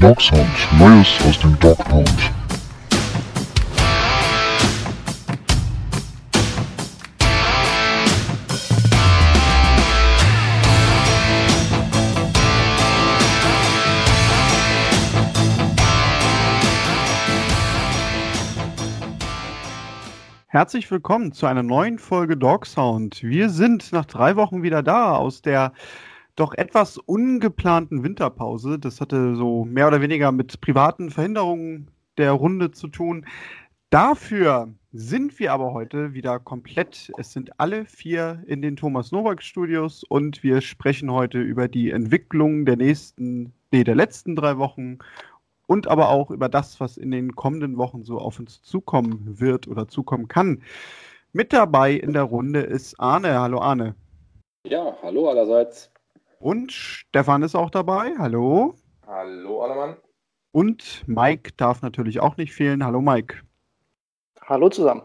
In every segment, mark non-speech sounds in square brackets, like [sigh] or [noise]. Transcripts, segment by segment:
Dog Sound, Neues aus dem Dog Pound. Herzlich willkommen zu einer neuen Folge Dog Sound. Wir sind nach drei Wochen wieder da aus der doch etwas ungeplanten Winterpause. Das hatte so mehr oder weniger mit privaten Verhinderungen der Runde zu tun. Dafür sind wir aber heute wieder komplett. Es sind alle vier in den Thomas Nowak Studios und wir sprechen heute über die Entwicklung der nächsten, nee, der letzten drei Wochen und aber auch über das, was in den kommenden Wochen so auf uns zukommen wird oder zukommen kann. Mit dabei in der Runde ist Arne. Hallo Arne. Ja, hallo allerseits. Und Stefan ist auch dabei. Hallo. Hallo, Allemann. Und Mike darf natürlich auch nicht fehlen. Hallo, Mike. Hallo zusammen.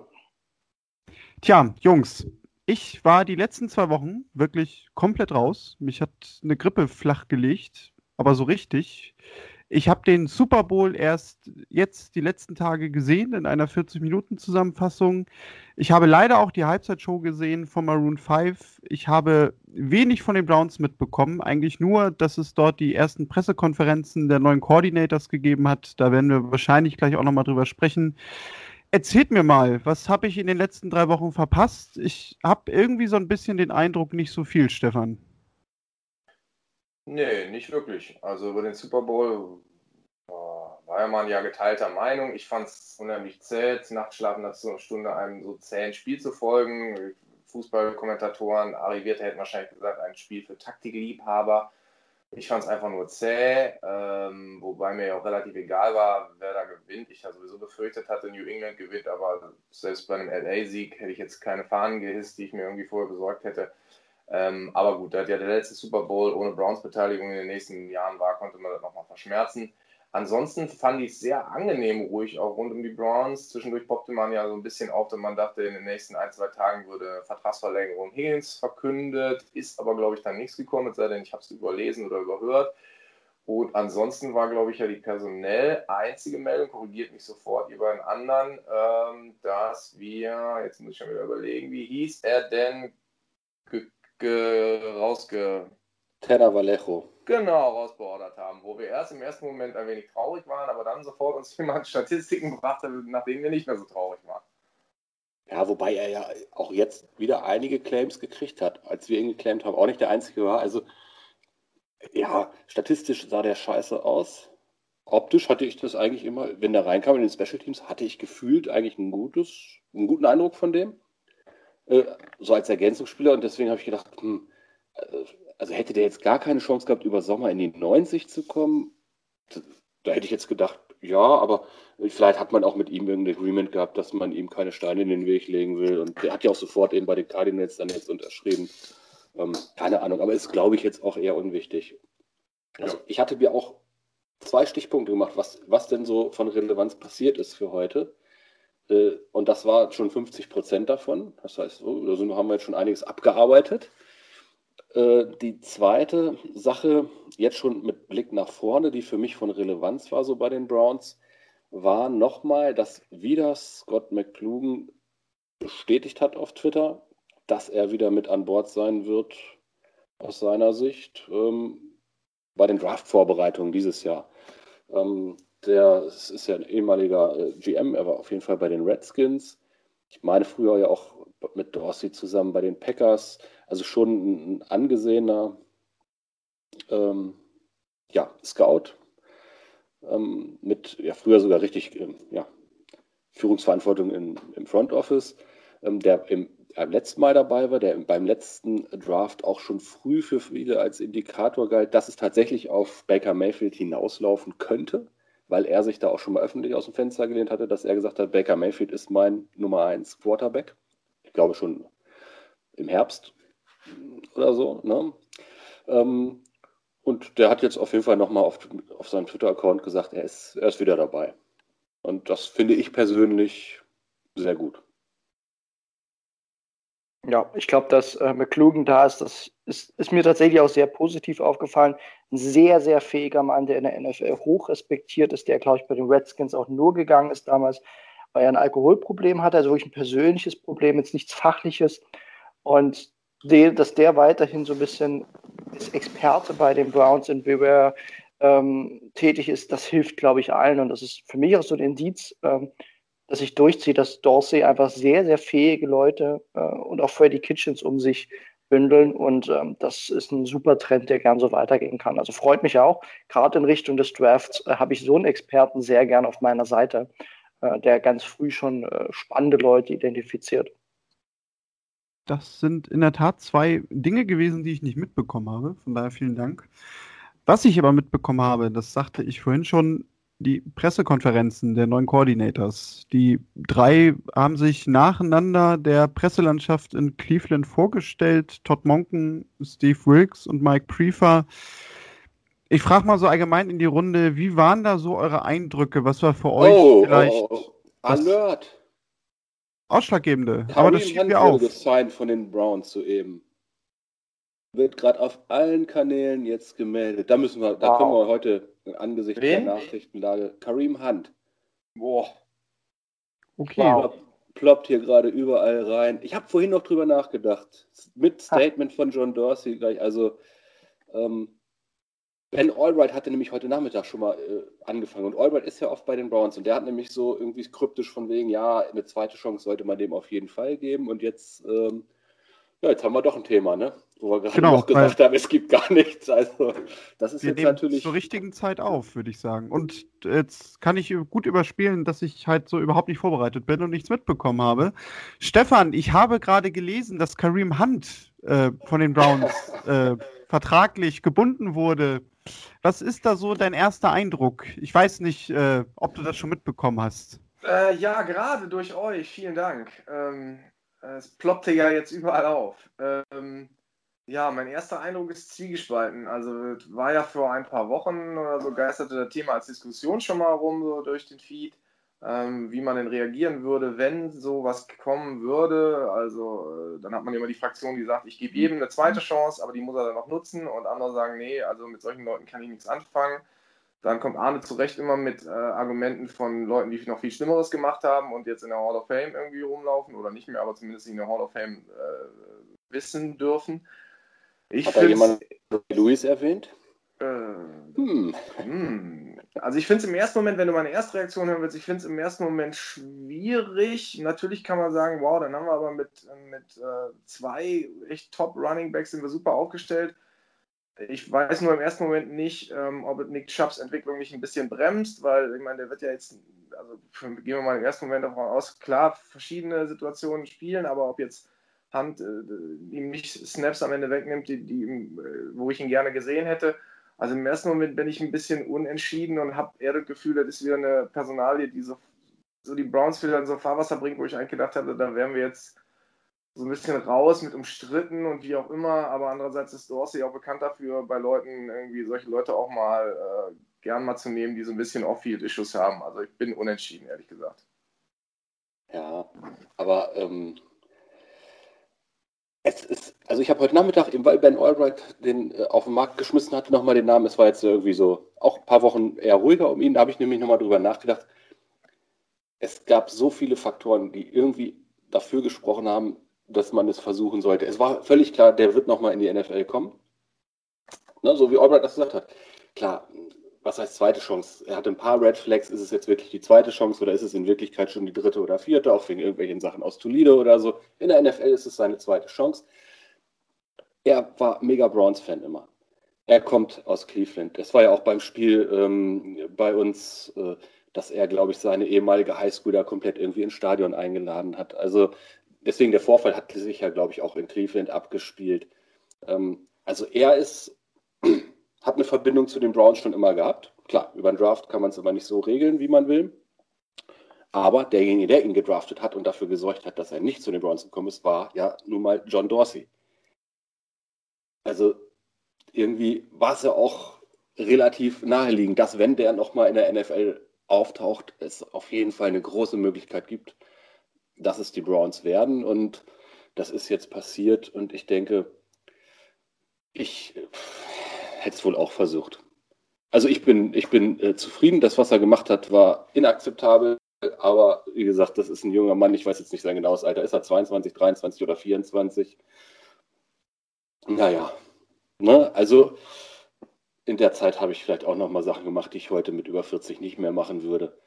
Tja, Jungs, ich war die letzten zwei Wochen wirklich komplett raus. Mich hat eine Grippe flachgelegt, aber so richtig. Ich habe den Super Bowl erst jetzt die letzten Tage gesehen in einer 40-Minuten-Zusammenfassung. Ich habe leider auch die Halbzeitshow gesehen von Maroon 5. Ich habe wenig von den Browns mitbekommen. Eigentlich nur, dass es dort die ersten Pressekonferenzen der neuen Coordinators gegeben hat. Da werden wir wahrscheinlich gleich auch nochmal drüber sprechen. Erzählt mir mal, was habe ich in den letzten drei Wochen verpasst? Ich habe irgendwie so ein bisschen den Eindruck, nicht so viel, Stefan. Nee, nicht wirklich. Also über den Super Bowl war ja mal ein Jahr geteilter Meinung. Ich fand es unheimlich zäh, Nachtschlafen dazu eine Stunde einem so zähen Spiel zu folgen. Fußballkommentatoren, arrivierte hätten wahrscheinlich gesagt, ein Spiel für Taktikliebhaber. Ich fand es einfach nur zäh, ähm, wobei mir ja auch relativ egal war, wer da gewinnt. Ich ja sowieso befürchtet hatte, New England gewinnt, aber selbst bei einem LA-Sieg hätte ich jetzt keine Fahnen gehisst, die ich mir irgendwie vorher besorgt hätte. Ähm, aber gut, da der letzte Super Bowl ohne Browns Beteiligung in den nächsten Jahren war, konnte man das nochmal verschmerzen. Ansonsten fand ich es sehr angenehm ruhig, auch rund um die Browns. Zwischendurch poppte man ja so ein bisschen auf, denn man dachte, in den nächsten ein, zwei Tagen würde Vertragsverlängerung Higgins verkündet. Ist aber, glaube ich, dann nichts gekommen, es sei denn, ich habe es überlesen oder überhört. Und ansonsten war, glaube ich, ja die personell einzige Meldung, korrigiert mich sofort, ihr beiden anderen, ähm, dass wir, jetzt muss ich schon wieder überlegen, wie hieß er denn, rausge... Terra Vallejo. Genau, rausbeordert haben, wo wir erst im ersten Moment ein wenig traurig waren, aber dann sofort uns [laughs] jemand Statistiken gebracht hat, nach denen wir nicht mehr so traurig waren. Ja, wobei er ja auch jetzt wieder einige Claims gekriegt hat, als wir ihn geclaimt haben. Auch nicht der einzige war. Also, ja, statistisch sah der scheiße aus. Optisch hatte ich das eigentlich immer, wenn der reinkam in den Special Teams, hatte ich gefühlt eigentlich ein gutes, einen guten Eindruck von dem. Äh, so als Ergänzungsspieler und deswegen habe ich gedacht, hm, also hätte der jetzt gar keine Chance gehabt, über Sommer in die 90 zu kommen, da hätte ich jetzt gedacht, ja, aber vielleicht hat man auch mit ihm irgendein Agreement gehabt, dass man ihm keine Steine in den Weg legen will. Und der hat ja auch sofort eben bei den Cardinals dann jetzt unterschrieben. Ähm, keine Ahnung, aber ist, glaube ich, jetzt auch eher unwichtig. Also, ich hatte mir auch zwei Stichpunkte gemacht, was, was denn so von Relevanz passiert ist für heute. Äh, und das war schon 50 Prozent davon. Das heißt, da haben wir jetzt schon einiges abgearbeitet. Äh, die zweite Sache, jetzt schon mit Blick nach vorne, die für mich von Relevanz war so bei den Browns, war nochmal, dass wieder Scott McClugan bestätigt hat auf Twitter, dass er wieder mit an Bord sein wird, aus seiner Sicht, ähm, bei den Draft-Vorbereitungen dieses Jahr. Ähm, der ist ja ein ehemaliger äh, GM, er war auf jeden Fall bei den Redskins. Ich meine früher ja auch mit Dorsey zusammen bei den Packers. Also schon ein angesehener ähm, ja, Scout ähm, mit ja, früher sogar richtig ähm, ja, Führungsverantwortung in, im Front Office, ähm, der im, beim letzten Mal dabei war, der beim letzten Draft auch schon früh für viele als Indikator galt, dass es tatsächlich auf Baker Mayfield hinauslaufen könnte, weil er sich da auch schon mal öffentlich aus dem Fenster gelehnt hatte, dass er gesagt hat, Baker Mayfield ist mein Nummer 1 Quarterback. Ich glaube schon im Herbst oder so. Ne? Ähm, und der hat jetzt auf jeden Fall nochmal auf, auf seinem Twitter-Account gesagt, er ist, er ist wieder dabei. Und das finde ich persönlich sehr gut. Ja, ich glaube, dass äh, McClugan da ist, das ist, ist, mir tatsächlich auch sehr positiv aufgefallen. Ein sehr, sehr fähiger Mann, der in der NFL hoch respektiert ist, der, glaube ich, bei den Redskins auch nur gegangen ist damals, weil er ein Alkoholproblem hatte, also wirklich ein persönliches Problem, jetzt nichts Fachliches. Und die, dass der weiterhin so ein bisschen als Experte bei den Browns in Beware ähm, tätig ist, das hilft, glaube ich, allen. Und das ist für mich auch so ein Indiz, ähm, dass sich durchzieht, dass Dorsey einfach sehr, sehr fähige Leute äh, und auch Freddy Kitchens um sich bündeln. Und ähm, das ist ein super Trend, der gern so weitergehen kann. Also freut mich auch. Gerade in Richtung des Drafts äh, habe ich so einen Experten sehr gern auf meiner Seite, äh, der ganz früh schon äh, spannende Leute identifiziert. Das sind in der Tat zwei Dinge gewesen, die ich nicht mitbekommen habe. Von daher vielen Dank. Was ich aber mitbekommen habe, das sagte ich vorhin schon, die Pressekonferenzen der neuen Coordinators. Die drei haben sich nacheinander der Presselandschaft in Cleveland vorgestellt. Todd Monken, Steve Wilkes und Mike Prefer. Ich frage mal so allgemein in die Runde, wie waren da so eure Eindrücke? Was war für euch oh, vielleicht oh, oh. Alert. ausschlaggebende? Karim Aber das schieben wir auf. gesigned von den Browns soeben. Wird gerade auf allen Kanälen jetzt gemeldet. Da müssen wir, da wow. können wir heute angesichts Wen? der Nachrichtenlage Karim Hunt. Boah. Okay. Wow. Ploppt hier gerade überall rein. Ich habe vorhin noch drüber nachgedacht. Mit Statement ha. von John Dorsey gleich. Also, ähm, Ben Albright hatte nämlich heute Nachmittag schon mal äh, angefangen. Und Albright ist ja oft bei den Browns. Und der hat nämlich so irgendwie kryptisch von wegen, ja, eine zweite Chance sollte man dem auf jeden Fall geben. Und jetzt ähm, ja, jetzt haben wir doch ein Thema, ne? Wo wir gerade genau, noch gesagt haben, es gibt gar nichts. Also, das ist jetzt natürlich. zur richtigen Zeit auf, würde ich sagen. Und jetzt kann ich gut überspielen, dass ich halt so überhaupt nicht vorbereitet bin und nichts mitbekommen habe. Stefan, ich habe gerade gelesen, dass Kareem Hunt äh, von den Browns [laughs] äh, vertraglich gebunden wurde. Was ist da so dein erster Eindruck? Ich weiß nicht, äh, ob du das schon mitbekommen hast. Äh, ja, gerade durch euch. Vielen Dank. Ähm, es ploppte ja jetzt überall auf. Ähm, ja, mein erster Eindruck ist zwiegespalten. Also war ja vor ein paar Wochen oder so geisterte das Thema als Diskussion schon mal rum, so durch den Feed, ähm, wie man denn reagieren würde, wenn sowas kommen würde. Also äh, dann hat man immer die Fraktion, die sagt, ich gebe jedem eine zweite Chance, aber die muss er dann noch nutzen. Und andere sagen, nee, also mit solchen Leuten kann ich nichts anfangen. Dann kommt Arne zu Recht immer mit äh, Argumenten von Leuten, die noch viel Schlimmeres gemacht haben und jetzt in der Hall of Fame irgendwie rumlaufen oder nicht mehr, aber zumindest in der Hall of Fame äh, wissen dürfen. Ich Hat da jemand Luis erwähnt? Äh, hm. Hm. Also ich finde es im ersten Moment, wenn du meine erste Reaktion hören willst, ich finde es im ersten Moment schwierig. Natürlich kann man sagen, wow, dann haben wir aber mit, mit äh, zwei echt top Running Backs sind wir super aufgestellt. Ich weiß nur im ersten Moment nicht, ähm, ob Nick Chubbs Entwicklung nicht ein bisschen bremst, weil ich meine, der wird ja jetzt, also gehen wir mal im ersten Moment davon aus, klar, verschiedene Situationen spielen, aber ob jetzt Hand äh, ihm nicht Snaps am Ende wegnimmt, die, die, äh, wo ich ihn gerne gesehen hätte. Also im ersten Moment bin ich ein bisschen unentschieden und habe eher das Gefühl, das ist wieder eine Personalie, die so, so die Browns wieder in so Fahrwasser bringt, wo ich eigentlich gedacht hatte, da wären wir jetzt so ein bisschen raus mit umstritten und wie auch immer, aber andererseits ist Dorsey auch bekannt dafür, bei Leuten irgendwie solche Leute auch mal äh, gern mal zu nehmen, die so ein bisschen Off-Field-Issues haben. Also ich bin unentschieden, ehrlich gesagt. Ja, aber ähm, es ist, also ich habe heute Nachmittag, eben weil Ben Albright den äh, auf den Markt geschmissen hatte, nochmal den Namen, es war jetzt irgendwie so auch ein paar Wochen eher ruhiger um ihn, da habe ich nämlich nochmal drüber nachgedacht. Es gab so viele Faktoren, die irgendwie dafür gesprochen haben, dass man es versuchen sollte. Es war völlig klar, der wird nochmal in die NFL kommen. Ne, so wie Albright das gesagt hat. Klar, was heißt zweite Chance? Er hatte ein paar Red Flags. Ist es jetzt wirklich die zweite Chance oder ist es in Wirklichkeit schon die dritte oder vierte, auch wegen irgendwelchen Sachen aus Toledo oder so? In der NFL ist es seine zweite Chance. Er war mega Browns-Fan immer. Er kommt aus Cleveland. Das war ja auch beim Spiel ähm, bei uns, äh, dass er, glaube ich, seine ehemalige Highschool da komplett irgendwie ins Stadion eingeladen hat. Also deswegen der Vorfall hat sich ja, glaube ich, auch in Cleveland abgespielt. Ähm, also er ist, hat eine Verbindung zu den Browns schon immer gehabt. Klar, über den Draft kann man es immer nicht so regeln, wie man will. Aber derjenige, der ihn gedraftet hat und dafür gesorgt hat, dass er nicht zu den Browns gekommen ist, war ja nun mal John Dorsey. Also irgendwie war es ja auch relativ naheliegend, dass wenn der nochmal in der NFL auftaucht, es auf jeden Fall eine große Möglichkeit gibt, dass es die Browns werden. Und das ist jetzt passiert und ich denke, ich hätte es wohl auch versucht. Also ich bin, ich bin äh, zufrieden. Das, was er gemacht hat, war inakzeptabel. Aber wie gesagt, das ist ein junger Mann. Ich weiß jetzt nicht sein genaues Alter. Ist er 22, 23 oder 24? Naja. Ne? Also in der Zeit habe ich vielleicht auch noch mal Sachen gemacht, die ich heute mit über 40 nicht mehr machen würde.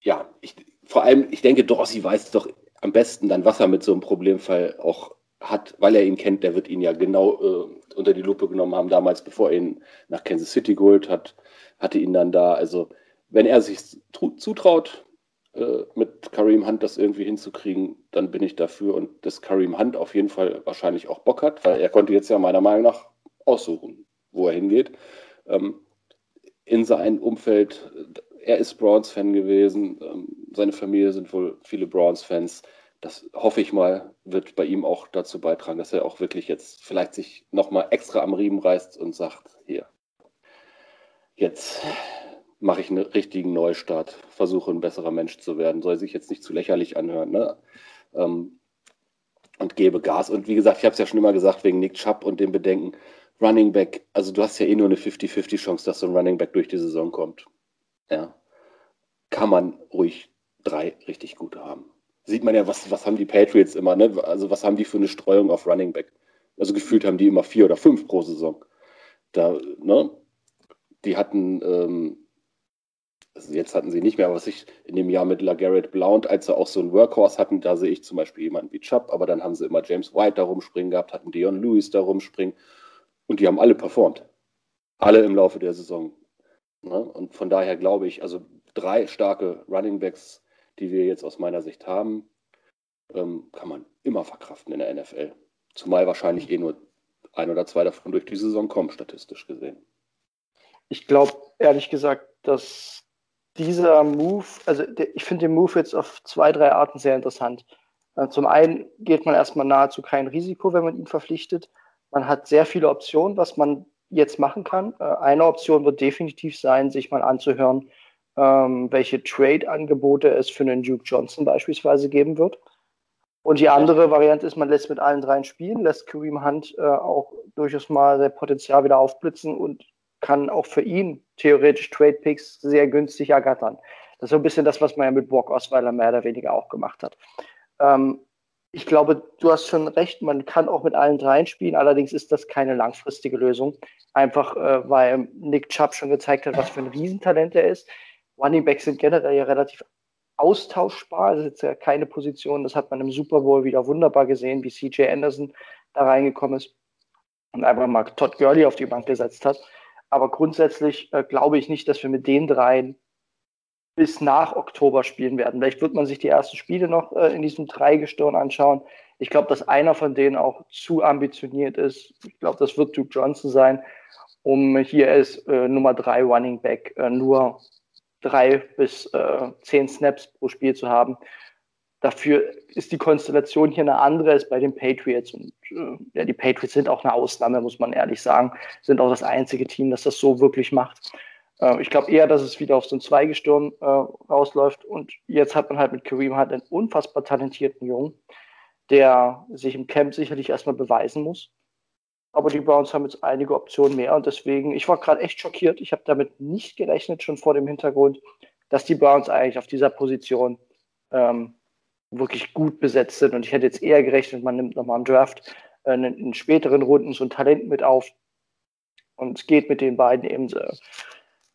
Ja, ich, vor allem, ich denke, Dorsey weiß doch am besten dann, was er mit so einem Problemfall auch hat, weil er ihn kennt, der wird ihn ja genau äh, unter die Lupe genommen haben, damals, bevor er ihn nach Kansas City geholt hat, hatte ihn dann da. Also, wenn er sich zutraut, äh, mit Kareem Hunt das irgendwie hinzukriegen, dann bin ich dafür und dass Kareem Hunt auf jeden Fall wahrscheinlich auch Bock hat, weil er konnte jetzt ja meiner Meinung nach aussuchen, wo er hingeht. Ähm, in sein Umfeld, er ist Browns-Fan gewesen, ähm, seine Familie sind wohl viele Browns-Fans das hoffe ich mal, wird bei ihm auch dazu beitragen, dass er auch wirklich jetzt vielleicht sich nochmal extra am Riemen reißt und sagt, hier, jetzt mache ich einen richtigen Neustart, versuche ein besserer Mensch zu werden, soll sich jetzt nicht zu lächerlich anhören, ne? Ähm, und gebe Gas. Und wie gesagt, ich habe es ja schon immer gesagt, wegen Nick Chubb und dem Bedenken, Running Back, also du hast ja eh nur eine 50-50 Chance, dass so ein Running Back durch die Saison kommt. Ja. Kann man ruhig drei richtig gute haben sieht man ja, was, was haben die Patriots immer, ne? Also was haben die für eine Streuung auf Running Back? Also gefühlt haben die immer vier oder fünf pro Saison. Da, ne? Die hatten, ähm, also jetzt hatten sie nicht mehr, aber was ich in dem Jahr mit LaGarrette Blount, als sie auch so einen Workhorse hatten, da sehe ich zum Beispiel jemanden wie Chubb, aber dann haben sie immer James White da rumspringen gehabt, hatten Dion Lewis da rumspringen und die haben alle performt. Alle im Laufe der Saison. Ne? Und von daher glaube ich, also drei starke Running Backs die wir jetzt aus meiner Sicht haben, ähm, kann man immer verkraften in der NFL. Zumal wahrscheinlich eh nur ein oder zwei davon durch die Saison kommen, statistisch gesehen. Ich glaube, ehrlich gesagt, dass dieser Move, also ich finde den Move jetzt auf zwei, drei Arten sehr interessant. Äh, zum einen geht man erstmal nahezu kein Risiko, wenn man ihn verpflichtet. Man hat sehr viele Optionen, was man jetzt machen kann. Äh, eine Option wird definitiv sein, sich mal anzuhören, ähm, welche Trade-Angebote es für einen Duke Johnson beispielsweise geben wird. Und die andere Variante ist, man lässt mit allen dreien spielen, lässt Kareem Hunt äh, auch durchaus mal sein Potenzial wieder aufblitzen und kann auch für ihn theoretisch Trade-Picks sehr günstig ergattern. Das ist so ein bisschen das, was man ja mit Brock Osweiler mehr oder weniger auch gemacht hat. Ähm, ich glaube, du hast schon recht, man kann auch mit allen dreien spielen, allerdings ist das keine langfristige Lösung. Einfach äh, weil Nick Chubb schon gezeigt hat, was für ein Riesentalent er ist. Running Backs sind generell ja relativ austauschbar. Das ist ja keine Position. Das hat man im Super Bowl wieder wunderbar gesehen, wie CJ Anderson da reingekommen ist und einfach mal Todd Gurley auf die Bank gesetzt hat. Aber grundsätzlich äh, glaube ich nicht, dass wir mit den dreien bis nach Oktober spielen werden. Vielleicht wird man sich die ersten Spiele noch äh, in diesem Dreigestirn anschauen. Ich glaube, dass einer von denen auch zu ambitioniert ist. Ich glaube, das wird Duke Johnson sein, um hier als äh, Nummer drei Running Back äh, nur drei bis äh, zehn Snaps pro Spiel zu haben. Dafür ist die Konstellation hier eine andere als bei den Patriots. Und äh, ja, die Patriots sind auch eine Ausnahme, muss man ehrlich sagen. Sind auch das einzige Team, das das so wirklich macht. Äh, ich glaube eher, dass es wieder auf so ein Zweigestirn äh, rausläuft. Und jetzt hat man halt mit Kareem halt einen unfassbar talentierten Jungen, der sich im Camp sicherlich erstmal beweisen muss. Aber die Browns haben jetzt einige Optionen mehr und deswegen, ich war gerade echt schockiert. Ich habe damit nicht gerechnet, schon vor dem Hintergrund, dass die Browns eigentlich auf dieser Position ähm, wirklich gut besetzt sind. Und ich hätte jetzt eher gerechnet, man nimmt nochmal im Draft äh, in, in, späteren Runden so ein Talent mit auf. Und es geht mit den beiden eben äh,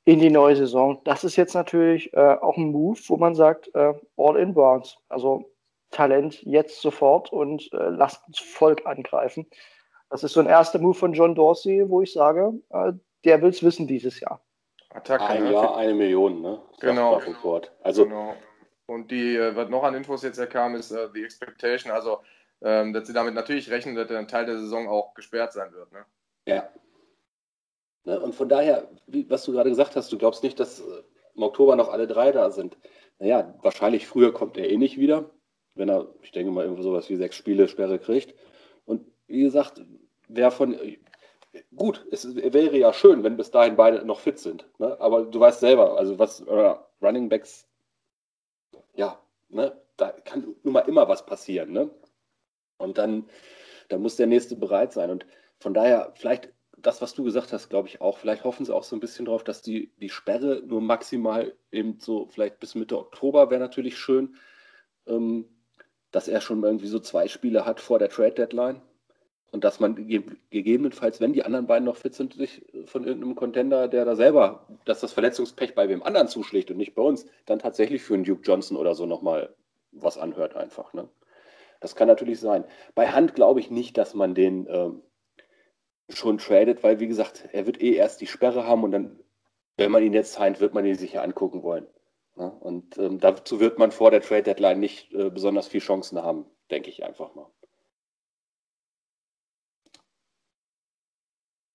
in die neue Saison. Das ist jetzt natürlich äh, auch ein Move, wo man sagt, äh, all in Browns. Also Talent jetzt sofort und äh, lasst uns Volk angreifen. Das ist so ein erster Move von John Dorsey, wo ich sage, äh, der will es wissen dieses Jahr. Attacke, Ein ne? Jahr, eine Million, ne? Genau. Also, genau. Und die, äh, was noch an Infos jetzt erkam, ist uh, The Expectation, also ähm, dass sie damit natürlich rechnen, dass ein Teil der Saison auch gesperrt sein wird. Ne? Ja. Ne, und von daher, wie, was du gerade gesagt hast, du glaubst nicht, dass äh, im Oktober noch alle drei da sind. Naja, wahrscheinlich früher kommt er eh nicht wieder, wenn er, ich denke mal, irgendwo sowas wie sechs Spiele Sperre kriegt. Wie gesagt, wer von. Gut, es wäre ja schön, wenn bis dahin beide noch fit sind. Ne? Aber du weißt selber, also was äh, Running Backs, ja, ne? da kann nun mal immer was passieren. Ne? Und dann, dann muss der Nächste bereit sein. Und von daher, vielleicht das, was du gesagt hast, glaube ich auch. Vielleicht hoffen sie auch so ein bisschen drauf, dass die, die Sperre nur maximal eben so, vielleicht bis Mitte Oktober wäre natürlich schön, ähm, dass er schon irgendwie so zwei Spiele hat vor der Trade Deadline. Und dass man gegebenenfalls, wenn die anderen beiden noch fit sind, sich von irgendeinem Contender, der da selber, dass das Verletzungspech bei wem anderen zuschlägt und nicht bei uns, dann tatsächlich für einen Duke Johnson oder so nochmal was anhört einfach. Ne? Das kann natürlich sein. Bei Hand glaube ich nicht, dass man den ähm, schon tradet, weil wie gesagt, er wird eh erst die Sperre haben und dann, wenn man ihn jetzt signed, wird man ihn sicher angucken wollen. Ja? Und ähm, dazu wird man vor der Trade Deadline nicht äh, besonders viel Chancen haben, denke ich einfach mal.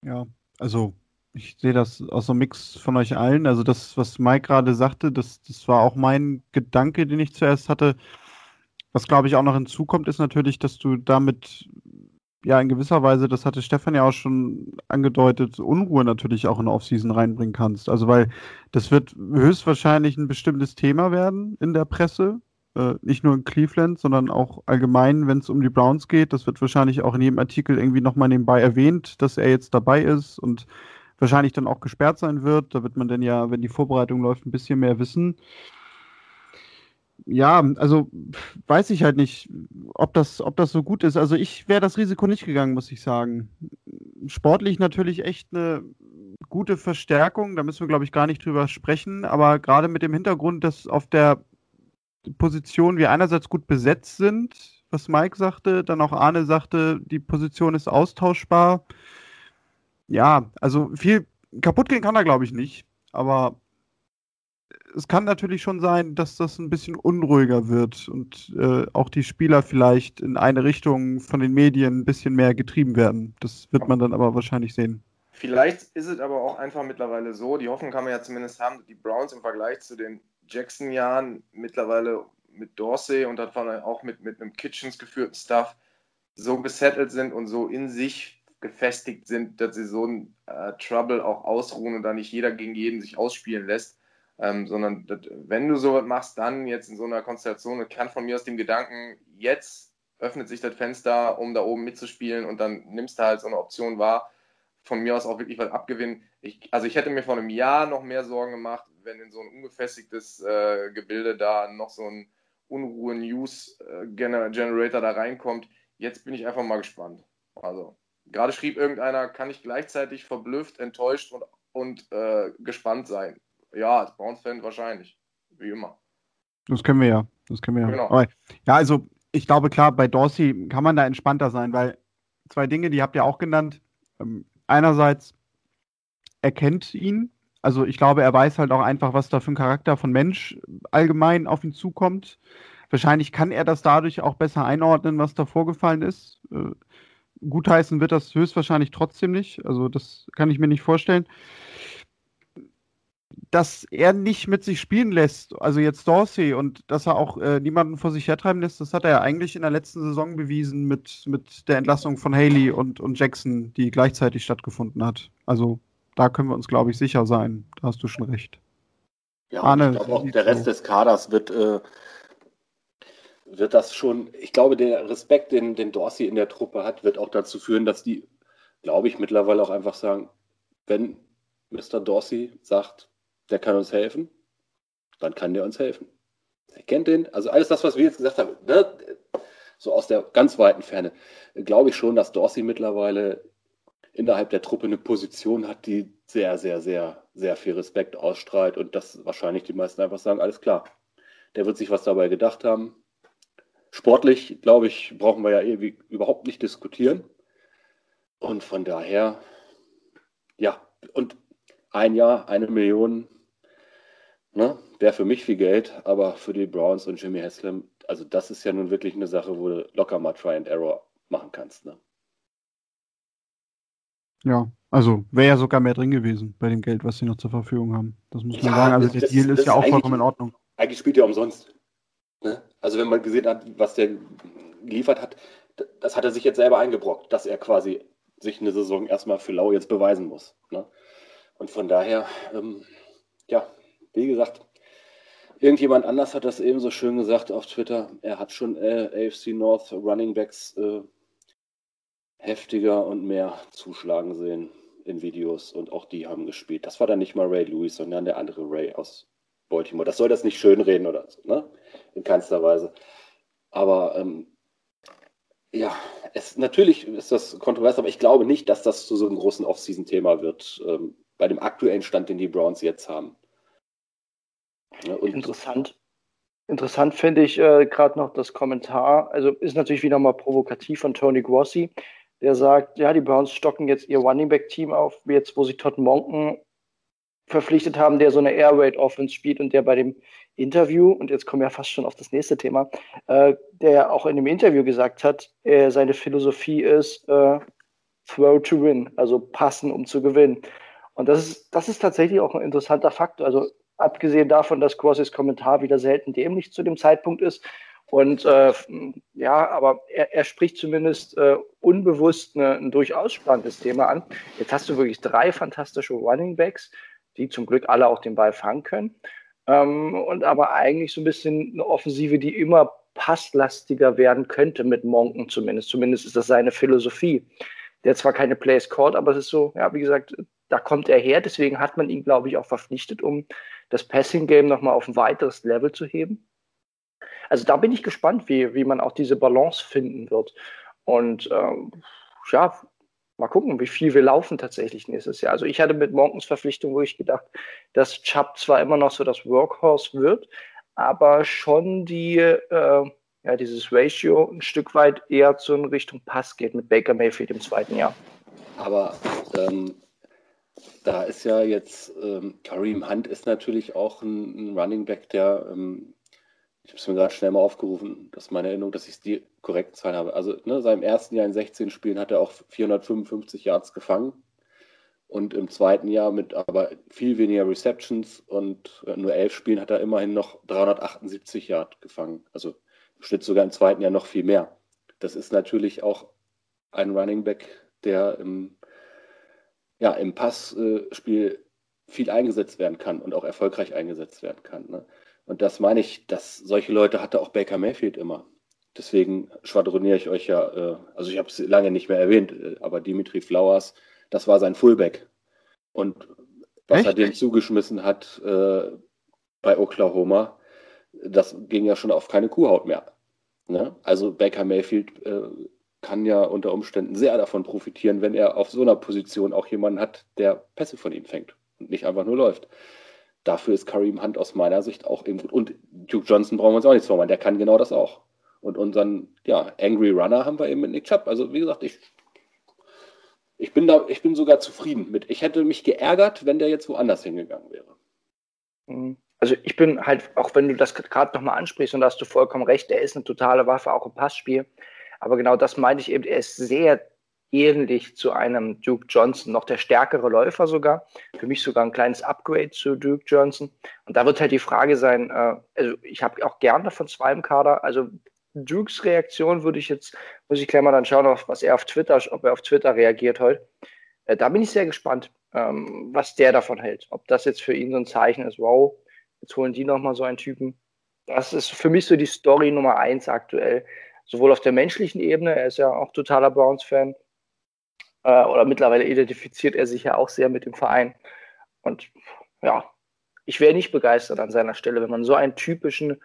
Ja, also ich sehe das aus einem Mix von euch allen. Also das, was Mike gerade sagte, das, das war auch mein Gedanke, den ich zuerst hatte. Was glaube ich auch noch hinzukommt, ist natürlich, dass du damit ja in gewisser Weise, das hatte Stefan ja auch schon angedeutet, Unruhe natürlich auch in Offseason reinbringen kannst. Also weil das wird höchstwahrscheinlich ein bestimmtes Thema werden in der Presse. Äh, nicht nur in Cleveland, sondern auch allgemein, wenn es um die Browns geht. Das wird wahrscheinlich auch in jedem Artikel irgendwie nochmal nebenbei erwähnt, dass er jetzt dabei ist und wahrscheinlich dann auch gesperrt sein wird. Da wird man dann ja, wenn die Vorbereitung läuft, ein bisschen mehr wissen. Ja, also weiß ich halt nicht, ob das, ob das so gut ist. Also ich wäre das Risiko nicht gegangen, muss ich sagen. Sportlich natürlich echt eine gute Verstärkung, da müssen wir, glaube ich, gar nicht drüber sprechen, aber gerade mit dem Hintergrund, dass auf der Positionen wir einerseits gut besetzt sind, was Mike sagte, dann auch Arne sagte, die Position ist austauschbar. Ja, also viel kaputt gehen kann er, glaube ich, nicht. Aber es kann natürlich schon sein, dass das ein bisschen unruhiger wird und äh, auch die Spieler vielleicht in eine Richtung von den Medien ein bisschen mehr getrieben werden. Das wird man dann aber wahrscheinlich sehen. Vielleicht ist es aber auch einfach mittlerweile so, die Hoffnung kann man ja zumindest haben, die Browns im Vergleich zu den Jackson-Jahren mittlerweile mit Dorsey und dann auch mit, mit einem Kitchens geführten Staff so gesettelt sind und so in sich gefestigt sind, dass sie so ein äh, Trouble auch ausruhen und da nicht jeder gegen jeden sich ausspielen lässt, ähm, sondern dass, wenn du sowas machst, dann jetzt in so einer Konstellation, kann von mir aus dem Gedanken, jetzt öffnet sich das Fenster, um da oben mitzuspielen und dann nimmst du halt so eine Option wahr, von mir aus auch wirklich was abgewinnen. Ich, also ich hätte mir vor einem Jahr noch mehr Sorgen gemacht, wenn in so ein ungefestigtes äh, Gebilde da noch so ein Unruhe-News-Generator da reinkommt. Jetzt bin ich einfach mal gespannt. Also, gerade schrieb irgendeiner, kann ich gleichzeitig verblüfft, enttäuscht und, und äh, gespannt sein. Ja, als Browns-Fan wahrscheinlich. Wie immer. Das können wir ja. Das können wir ja. Genau. Aber, ja, also ich glaube, klar, bei Dorsey kann man da entspannter sein, weil zwei Dinge, die habt ihr auch genannt. Ähm, einerseits erkennt ihn also ich glaube, er weiß halt auch einfach, was da für ein Charakter von Mensch allgemein auf ihn zukommt. Wahrscheinlich kann er das dadurch auch besser einordnen, was da vorgefallen ist. Äh, gutheißen wird das höchstwahrscheinlich trotzdem nicht. Also das kann ich mir nicht vorstellen. Dass er nicht mit sich spielen lässt, also jetzt Dorsey und dass er auch äh, niemanden vor sich hertreiben lässt, das hat er ja eigentlich in der letzten Saison bewiesen mit, mit der Entlassung von Haley und, und Jackson, die gleichzeitig stattgefunden hat. Also da können wir uns, glaube ich, sicher sein. Da hast du schon recht. Ja, Arne, ich glaube auch, der Rest des Kaders wird, äh, wird das schon, ich glaube, der Respekt, den, den Dorsey in der Truppe hat, wird auch dazu führen, dass die, glaube ich, mittlerweile auch einfach sagen, wenn Mr. Dorsey sagt, der kann uns helfen, dann kann der uns helfen. Er kennt den, also alles das, was wir jetzt gesagt haben, ne, so aus der ganz weiten Ferne, glaube ich schon, dass Dorsey mittlerweile innerhalb der Truppe eine Position hat, die sehr, sehr, sehr, sehr viel Respekt ausstrahlt und dass wahrscheinlich die meisten einfach sagen, alles klar, der wird sich was dabei gedacht haben. Sportlich, glaube ich, brauchen wir ja irgendwie überhaupt nicht diskutieren. Und von daher, ja, und ein Jahr, eine Million, ne, wäre für mich viel Geld, aber für die Browns und Jimmy Haslam, also das ist ja nun wirklich eine Sache, wo du locker mal Try and Error machen kannst. Ne? Ja, also wäre ja sogar mehr drin gewesen bei dem Geld, was sie noch zur Verfügung haben. Das muss man ja, sagen. Also der Deal ist ja auch vollkommen in Ordnung. Eigentlich spielt er umsonst. Ne? Also wenn man gesehen hat, was der geliefert hat, das hat er sich jetzt selber eingebrockt, dass er quasi sich eine Saison erstmal für Lau jetzt beweisen muss. Ne? Und von daher, ähm, ja, wie gesagt, irgendjemand anders hat das eben so schön gesagt auf Twitter. Er hat schon äh, AFC North Running Backs äh, heftiger und mehr zuschlagen sehen in Videos und auch die haben gespielt. Das war dann nicht mal Ray Lewis, sondern der andere Ray aus Baltimore. Das soll das nicht schönreden oder so, ne? In keinster Weise. Aber ähm, ja, es, natürlich ist das kontrovers, aber ich glaube nicht, dass das zu so einem großen Off-Season-Thema wird, ähm, bei dem aktuellen Stand, den die Browns jetzt haben. Ja, Interessant. Interessant finde ich äh, gerade noch das Kommentar, also ist natürlich wieder mal provokativ von Tony Grossi, der sagt, ja, die Browns stocken jetzt ihr Running Back Team auf, jetzt wo sie Todd Monken verpflichtet haben, der so eine Air Raid Offense spielt und der bei dem Interview, und jetzt kommen wir fast schon auf das nächste Thema, äh, der auch in dem Interview gesagt hat, äh, seine Philosophie ist äh, Throw to win, also passen, um zu gewinnen. Und das ist, das ist tatsächlich auch ein interessanter Faktor. Also abgesehen davon, dass Crosses Kommentar wieder selten dämlich zu dem Zeitpunkt ist. Und äh, ja, aber er, er spricht zumindest äh, unbewusst eine, ein durchaus spannendes Thema an. Jetzt hast du wirklich drei fantastische Running Backs, die zum Glück alle auch den Ball fangen können. Ähm, und aber eigentlich so ein bisschen eine Offensive, die immer passlastiger werden könnte mit Monken zumindest. Zumindest ist das seine Philosophie. Der zwar keine Plays called, aber es ist so, ja, wie gesagt, da kommt er her. Deswegen hat man ihn, glaube ich, auch verpflichtet, um das Passing-Game nochmal auf ein weiteres Level zu heben. Also da bin ich gespannt, wie, wie man auch diese Balance finden wird. Und ähm, ja, mal gucken, wie viel wir laufen tatsächlich nächstes Jahr. Also ich hatte mit Monkens Verpflichtung wirklich gedacht, dass Chubb zwar immer noch so das Workhorse wird, aber schon die, äh, ja, dieses Ratio ein Stück weit eher zu in Richtung Pass geht mit Baker Mayfield im zweiten Jahr. Aber ähm, da ist ja jetzt, ähm, Kareem Hunt ist natürlich auch ein, ein Running Back, der ähm, ich habe es mir gerade schnell mal aufgerufen, das ist meine Erinnerung, dass ich die korrekten Zahlen habe. Also ne, seinem ersten Jahr in 16 Spielen hat er auch 455 Yards gefangen und im zweiten Jahr mit aber viel weniger Receptions und äh, nur elf Spielen hat er immerhin noch 378 Yards gefangen. Also im Schnitt sogar im zweiten Jahr noch viel mehr. Das ist natürlich auch ein Running Back, der im, ja, im Passspiel viel eingesetzt werden kann und auch erfolgreich eingesetzt werden kann. Ne? Und das meine ich, dass solche Leute hatte auch Baker Mayfield immer. Deswegen schwadroniere ich euch ja, äh, also ich habe es lange nicht mehr erwähnt, äh, aber Dimitri Flowers, das war sein Fullback. Und was Echt? er den zugeschmissen hat äh, bei Oklahoma, das ging ja schon auf keine Kuhhaut mehr. Ne? Also Baker Mayfield äh, kann ja unter Umständen sehr davon profitieren, wenn er auf so einer Position auch jemanden hat, der Pässe von ihm fängt und nicht einfach nur läuft dafür ist Kareem Hunt aus meiner Sicht auch eben gut. Und Duke Johnson brauchen wir uns auch nichts vormachen, der kann genau das auch. Und unseren, ja, Angry Runner haben wir eben mit Nick Chubb. Also wie gesagt, ich, ich bin da, ich bin sogar zufrieden mit. Ich hätte mich geärgert, wenn der jetzt woanders hingegangen wäre. Mhm. Also ich bin halt, auch wenn du das gerade nochmal ansprichst und da hast du vollkommen recht, er ist eine totale Waffe, auch im Passspiel. Aber genau das meinte ich eben, er ist sehr ähnlich zu einem Duke Johnson, noch der stärkere Läufer sogar. Für mich sogar ein kleines Upgrade zu Duke Johnson. Und da wird halt die Frage sein, äh, also ich habe auch gerne von zwei im Kader. Also Dukes Reaktion würde ich jetzt, muss ich gleich mal dann schauen, was er auf Twitter, ob er auf Twitter reagiert heute. Äh, da bin ich sehr gespannt, ähm, was der davon hält. Ob das jetzt für ihn so ein Zeichen ist, wow, jetzt holen die nochmal so einen Typen. Das ist für mich so die Story Nummer eins aktuell. Sowohl auf der menschlichen Ebene, er ist ja auch totaler Browns-Fan, äh, oder mittlerweile identifiziert er sich ja auch sehr mit dem Verein. Und ja, ich wäre nicht begeistert an seiner Stelle, wenn man so einen typischen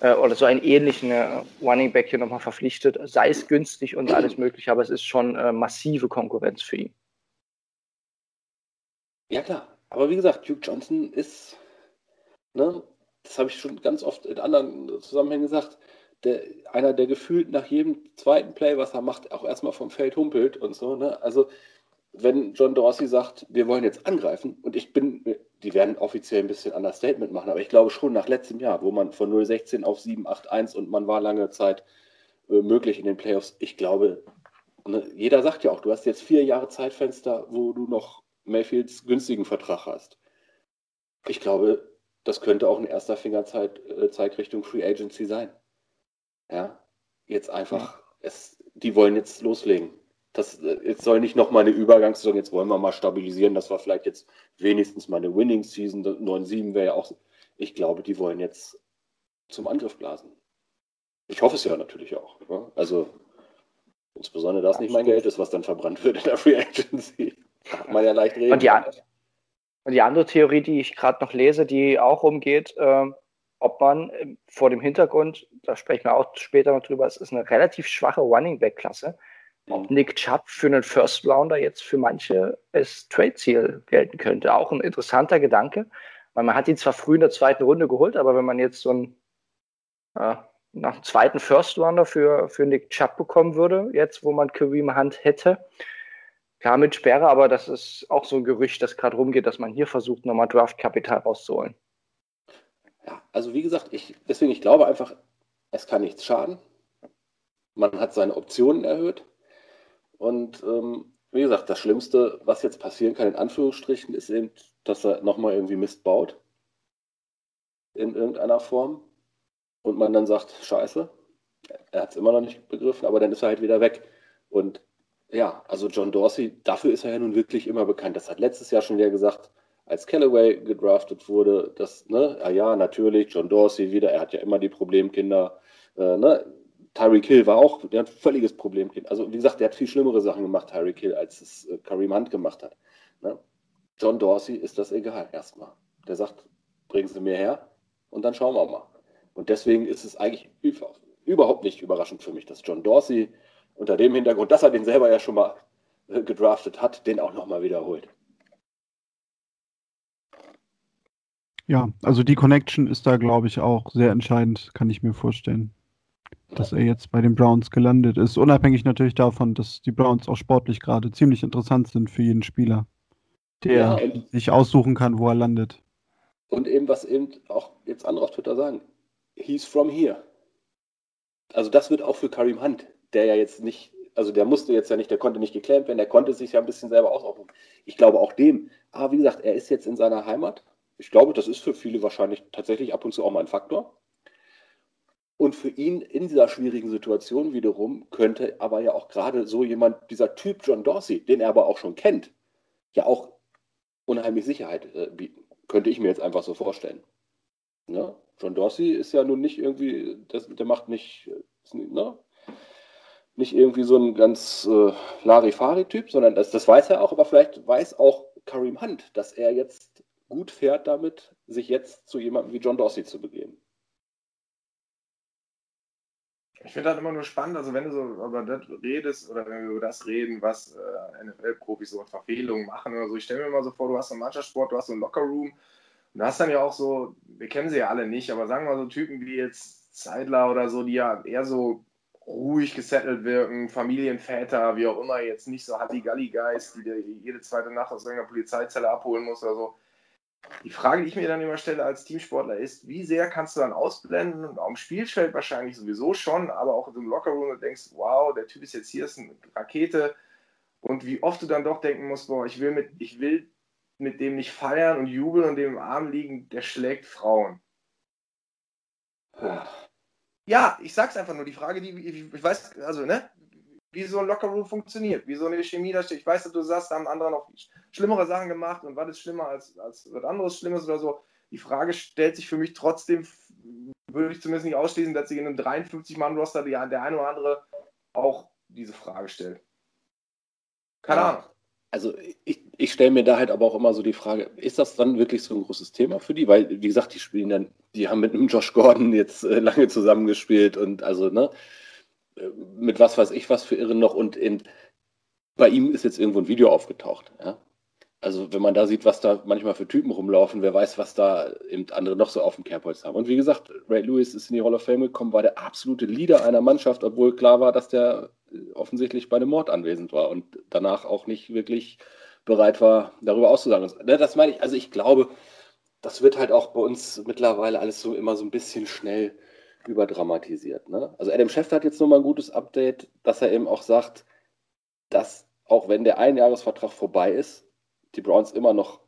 äh, oder so einen ähnlichen äh, Running Back hier nochmal verpflichtet, sei es günstig und alles mögliche, aber es ist schon äh, massive Konkurrenz für ihn. Ja klar, aber wie gesagt, Duke Johnson ist, ne, das habe ich schon ganz oft in anderen Zusammenhängen gesagt, der, einer, der gefühlt nach jedem zweiten Play, was er macht, auch erstmal vom Feld humpelt und so. Ne? Also, wenn John Dorsey sagt, wir wollen jetzt angreifen, und ich bin, die werden offiziell ein bisschen anders Statement machen, aber ich glaube schon nach letztem Jahr, wo man von 0,16 auf 7,8,1 und man war lange Zeit äh, möglich in den Playoffs, ich glaube, ne, jeder sagt ja auch, du hast jetzt vier Jahre Zeitfenster, wo du noch Mayfields günstigen Vertrag hast. Ich glaube, das könnte auch ein erster Fingerzeig äh, Richtung Free Agency sein. Ja, jetzt einfach, es, die wollen jetzt loslegen. Das, jetzt soll nicht nochmal eine Übergangssaison, jetzt wollen wir mal stabilisieren, dass wir vielleicht jetzt wenigstens mal eine Winning Season, 9-7 wäre ja auch ich glaube, die wollen jetzt zum Angriff blasen. Ich hoffe es ja natürlich auch. Ne? Also insbesondere, dass nicht mein Geld ist, was dann verbrannt wird in der Free Agency. Kann man ja leicht reden. Und die, und die andere Theorie, die ich gerade noch lese, die auch umgeht, äh, ob man äh, vor dem Hintergrund, da sprechen wir auch später noch drüber, es ist eine relativ schwache Running Back Klasse, mhm. ob Nick Chubb für einen First Rounder jetzt für manche als Trade-Ziel gelten könnte. Auch ein interessanter Gedanke, weil man hat ihn zwar früh in der zweiten Runde geholt, aber wenn man jetzt so ein äh, nach dem zweiten First Rounder für, für Nick Chubb bekommen würde, jetzt wo man Kareem Hunt hätte, Klar mit Sperre, aber das ist auch so ein Gerücht, das gerade rumgeht, dass man hier versucht, nochmal Draftkapital rauszuholen. Ja, also wie gesagt, ich, deswegen, ich glaube einfach, es kann nichts schaden. Man hat seine Optionen erhöht. Und ähm, wie gesagt, das Schlimmste, was jetzt passieren kann, in Anführungsstrichen, ist eben, dass er nochmal irgendwie Mist baut. In irgendeiner Form. Und man dann sagt, scheiße, er hat es immer noch nicht begriffen, aber dann ist er halt wieder weg. Und ja, also John Dorsey, dafür ist er ja nun wirklich immer bekannt. Das hat letztes Jahr schon wieder gesagt, als Callaway gedraftet wurde, dass, ne, ja, ja, natürlich, John Dorsey wieder, er hat ja immer die Problemkinder, äh, ne, Tyreek Hill war auch, der hat ein völliges Problemkind. Also, wie gesagt, der hat viel schlimmere Sachen gemacht, Tyreek Hill, als es äh, Kareem Hunt gemacht hat. Ne? John Dorsey ist das egal, erstmal. Der sagt, bringen Sie mir her und dann schauen wir mal. Und deswegen ist es eigentlich überhaupt nicht überraschend für mich, dass John Dorsey unter dem Hintergrund, dass er den selber ja schon mal äh, gedraftet hat, den auch nochmal wiederholt. Ja, also die Connection ist da, glaube ich, auch sehr entscheidend, kann ich mir vorstellen. Dass er jetzt bei den Browns gelandet ist, unabhängig natürlich davon, dass die Browns auch sportlich gerade ziemlich interessant sind für jeden Spieler, der ja, sich aussuchen kann, wo er landet. Und eben, was eben auch jetzt andere auf Twitter sagen, he's from here. Also das wird auch für Karim Hunt der ja jetzt nicht, also der musste jetzt ja nicht, der konnte nicht geclaimt werden, der konnte sich ja ein bisschen selber ausrufen. Ich glaube auch dem. Aber wie gesagt, er ist jetzt in seiner Heimat. Ich glaube, das ist für viele wahrscheinlich tatsächlich ab und zu auch mal ein Faktor. Und für ihn in dieser schwierigen Situation wiederum könnte aber ja auch gerade so jemand, dieser Typ John Dorsey, den er aber auch schon kennt, ja auch unheimlich Sicherheit äh, bieten. Könnte ich mir jetzt einfach so vorstellen. Ne? John Dorsey ist ja nun nicht irgendwie, das, der macht nicht, ne? nicht irgendwie so ein ganz äh, Larifari-Typ, sondern das, das weiß er auch, aber vielleicht weiß auch Kareem Hunt, dass er jetzt gut fährt damit, sich jetzt zu jemandem wie John Dorsey zu begeben. Ich finde das immer nur spannend, also wenn du so über das redest oder wenn wir über das reden, was äh, NFL-Profis so Verfehlungen machen oder so. Ich stelle mir immer so vor, du hast einen Mannschaftssport, du hast so einen Lockerroom und du hast dann ja auch so, wir kennen sie ja alle nicht, aber sagen wir mal so Typen wie jetzt Zeidler oder so, die ja eher so ruhig gesettelt wirken, Familienväter, wie auch immer, jetzt nicht so Halligalli-Guys, die dir jede zweite Nacht aus irgendeiner Polizeizelle abholen muss oder so. Die Frage, die ich mir dann immer stelle als Teamsportler ist, wie sehr kannst du dann ausblenden und am Spielfeld wahrscheinlich sowieso schon, aber auch im Lockerroom und denkst, wow, der Typ ist jetzt hier, ist eine Rakete und wie oft du dann doch denken musst, boah, ich will mit, ich will mit dem nicht feiern und jubeln und dem im Arm liegen, der schlägt Frauen. Punkt. Ja, ich sag's einfach nur. Die Frage, die ich weiß, also, ne, wie so ein Lockerroom funktioniert, wie so eine Chemie da steht. Ich weiß, dass du sagst, da haben andere noch schlimmere Sachen gemacht und was ist schlimmer als, als was anderes Schlimmes oder so. Die Frage stellt sich für mich trotzdem, würde ich zumindest nicht ausschließen, dass sich in einem 53-Mann-Roster der eine oder andere auch diese Frage stellt. Keine ja. Ahnung also ich, ich stelle mir da halt aber auch immer so die Frage, ist das dann wirklich so ein großes Thema für die? Weil, wie gesagt, die spielen dann, die haben mit einem Josh Gordon jetzt äh, lange zusammengespielt und also, ne, mit was weiß ich was für Irren noch und in, bei ihm ist jetzt irgendwo ein Video aufgetaucht, ja. Also wenn man da sieht, was da manchmal für Typen rumlaufen, wer weiß, was da eben andere noch so auf dem Kerbholz haben. Und wie gesagt, Ray Lewis ist in die Hall of Fame gekommen, war der absolute Leader einer Mannschaft, obwohl klar war, dass der offensichtlich bei einem Mord anwesend war und danach auch nicht wirklich bereit war, darüber auszusagen. Ne, das meine ich, also ich glaube, das wird halt auch bei uns mittlerweile alles so immer so ein bisschen schnell überdramatisiert. Ne? Also Adam Schefter hat jetzt nochmal ein gutes Update, dass er eben auch sagt, dass auch wenn der Einjahresvertrag vorbei ist, die Browns immer noch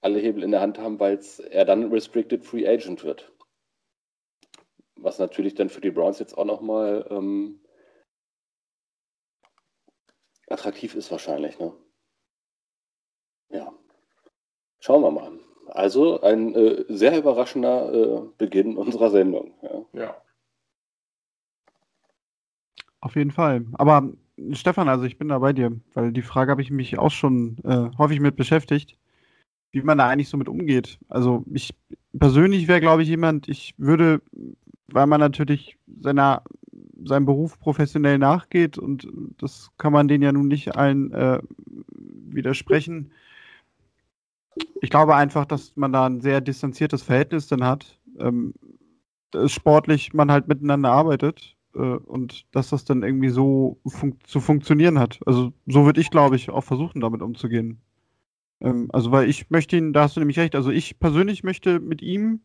alle Hebel in der Hand haben, weil er dann Restricted Free Agent wird. Was natürlich dann für die Browns jetzt auch nochmal ähm, attraktiv ist wahrscheinlich, ne? Ja. Schauen wir mal. Also ein äh, sehr überraschender äh, Beginn unserer Sendung. Ja. Ja. Auf jeden Fall. Aber Stefan, also ich bin da bei dir, weil die Frage habe ich mich auch schon äh, häufig mit beschäftigt, wie man da eigentlich so mit umgeht. Also ich persönlich wäre, glaube ich, jemand, ich würde, weil man natürlich seiner, seinem Beruf professionell nachgeht und das kann man denen ja nun nicht allen äh, widersprechen. Ich glaube einfach, dass man da ein sehr distanziertes Verhältnis dann hat. Ähm, sportlich man halt miteinander arbeitet äh, und dass das dann irgendwie so fun zu funktionieren hat. Also so würde ich, glaube ich, auch versuchen, damit umzugehen. Ähm, also weil ich möchte ihn, da hast du nämlich recht, also ich persönlich möchte mit ihm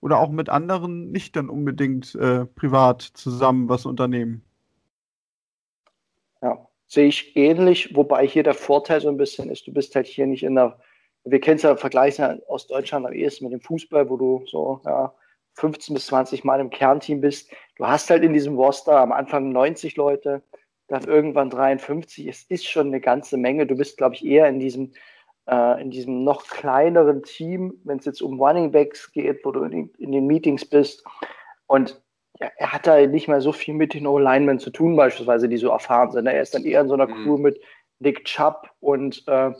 oder auch mit anderen nicht dann unbedingt äh, privat zusammen was unternehmen. Ja, sehe ich ähnlich, wobei hier der Vorteil so ein bisschen ist, du bist halt hier nicht in der, wir kennen es ja vergleichen aus Deutschland am ehesten mit dem Fußball, wo du so, ja, 15 bis 20 Mal im Kernteam bist. Du hast halt in diesem Roster am Anfang 90 Leute, dann irgendwann 53. Es ist schon eine ganze Menge. Du bist, glaube ich, eher in diesem, äh, in diesem noch kleineren Team, wenn es jetzt um Running Backs geht, wo du in, in den Meetings bist. Und ja, er hat da nicht mehr so viel mit den O-Linemen zu tun, beispielsweise, die so erfahren sind. Er ist dann eher in so einer mhm. Crew mit Nick Chubb und äh,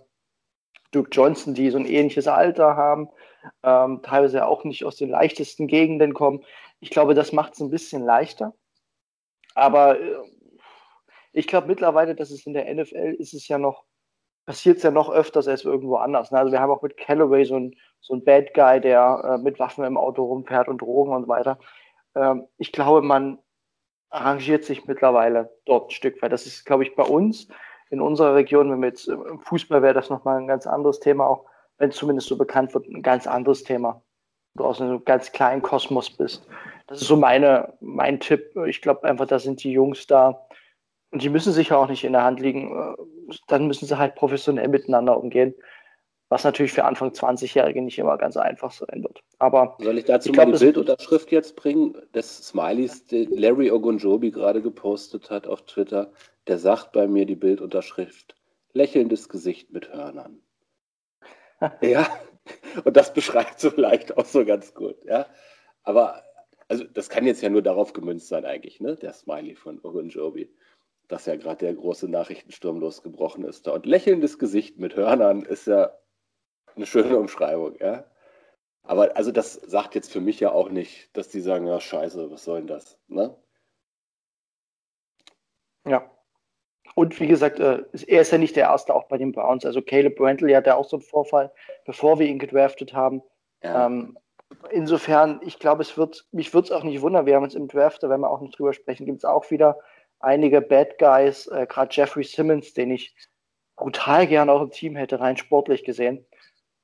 Duke Johnson, die so ein ähnliches Alter haben ähm, teilweise auch nicht aus den leichtesten Gegenden kommen. Ich glaube, das macht es ein bisschen leichter. Aber äh, ich glaube mittlerweile, dass es in der NFL ist es ja noch, passiert es ja noch öfters als irgendwo anders. Ne? Also wir haben auch mit Callaway so einen so ein Bad Guy, der äh, mit Waffen im Auto rumfährt und Drogen und weiter. Ähm, ich glaube, man arrangiert sich mittlerweile dort ein Stück weit. Das ist, glaube ich, bei uns in unserer Region, wenn wir jetzt im Fußball wäre das nochmal ein ganz anderes Thema auch, wenn es zumindest so bekannt wird, ein ganz anderes Thema. Du aus einem ganz kleinen Kosmos bist. Das ist so meine, mein Tipp. Ich glaube einfach, da sind die Jungs da. Und die müssen sich ja auch nicht in der Hand liegen. Dann müssen sie halt professionell miteinander umgehen. Was natürlich für Anfang 20-Jährige nicht immer ganz einfach sein wird. Aber Soll ich dazu ich glaub, mal die Bildunterschrift jetzt bringen? Des Smileys, den Larry Ogunjobi gerade gepostet hat auf Twitter. Der sagt bei mir die Bildunterschrift. Lächelndes Gesicht mit Hörnern. [laughs] ja, und das beschreibt so leicht auch so ganz gut, ja. Aber, also das kann jetzt ja nur darauf gemünzt sein eigentlich, ne, der Smiley von Ogunjobi, dass ja gerade der große Nachrichtensturm losgebrochen ist. Und lächelndes Gesicht mit Hörnern ist ja eine schöne Umschreibung, ja. Aber also das sagt jetzt für mich ja auch nicht, dass die sagen, ja scheiße, was soll denn das, ne? Ja. Und wie gesagt, äh, er ist ja nicht der Erste auch bei den Browns. Also Caleb Brantley hat ja auch so einen Vorfall, bevor wir ihn gedraftet haben. Ja. Ähm, insofern, ich glaube, es wird, mich würde es auch nicht wundern, wir haben uns im Draft, da werden wir auch nicht drüber sprechen, gibt es auch wieder einige Bad Guys, äh, gerade Jeffrey Simmons, den ich brutal gerne auch im Team hätte, rein sportlich gesehen.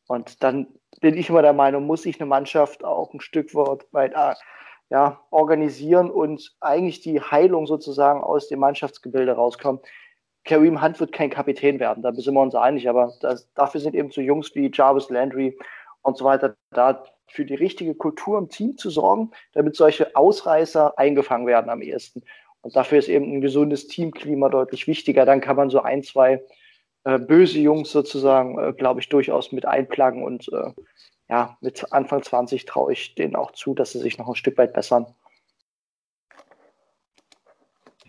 Und dann bin ich immer der Meinung, muss sich eine Mannschaft auch ein Stück weit äh, ja, organisieren und eigentlich die Heilung sozusagen aus dem Mannschaftsgebilde rauskommt. Kareem Hunt wird kein Kapitän werden, da sind wir uns einig, aber das, dafür sind eben so Jungs wie Jarvis Landry und so weiter da, für die richtige Kultur im Team zu sorgen, damit solche Ausreißer eingefangen werden am ehesten. Und dafür ist eben ein gesundes Teamklima deutlich wichtiger. Dann kann man so ein, zwei äh, böse Jungs sozusagen, äh, glaube ich, durchaus mit einplagen und äh, ja, mit Anfang 20 traue ich denen auch zu, dass sie sich noch ein Stück weit bessern.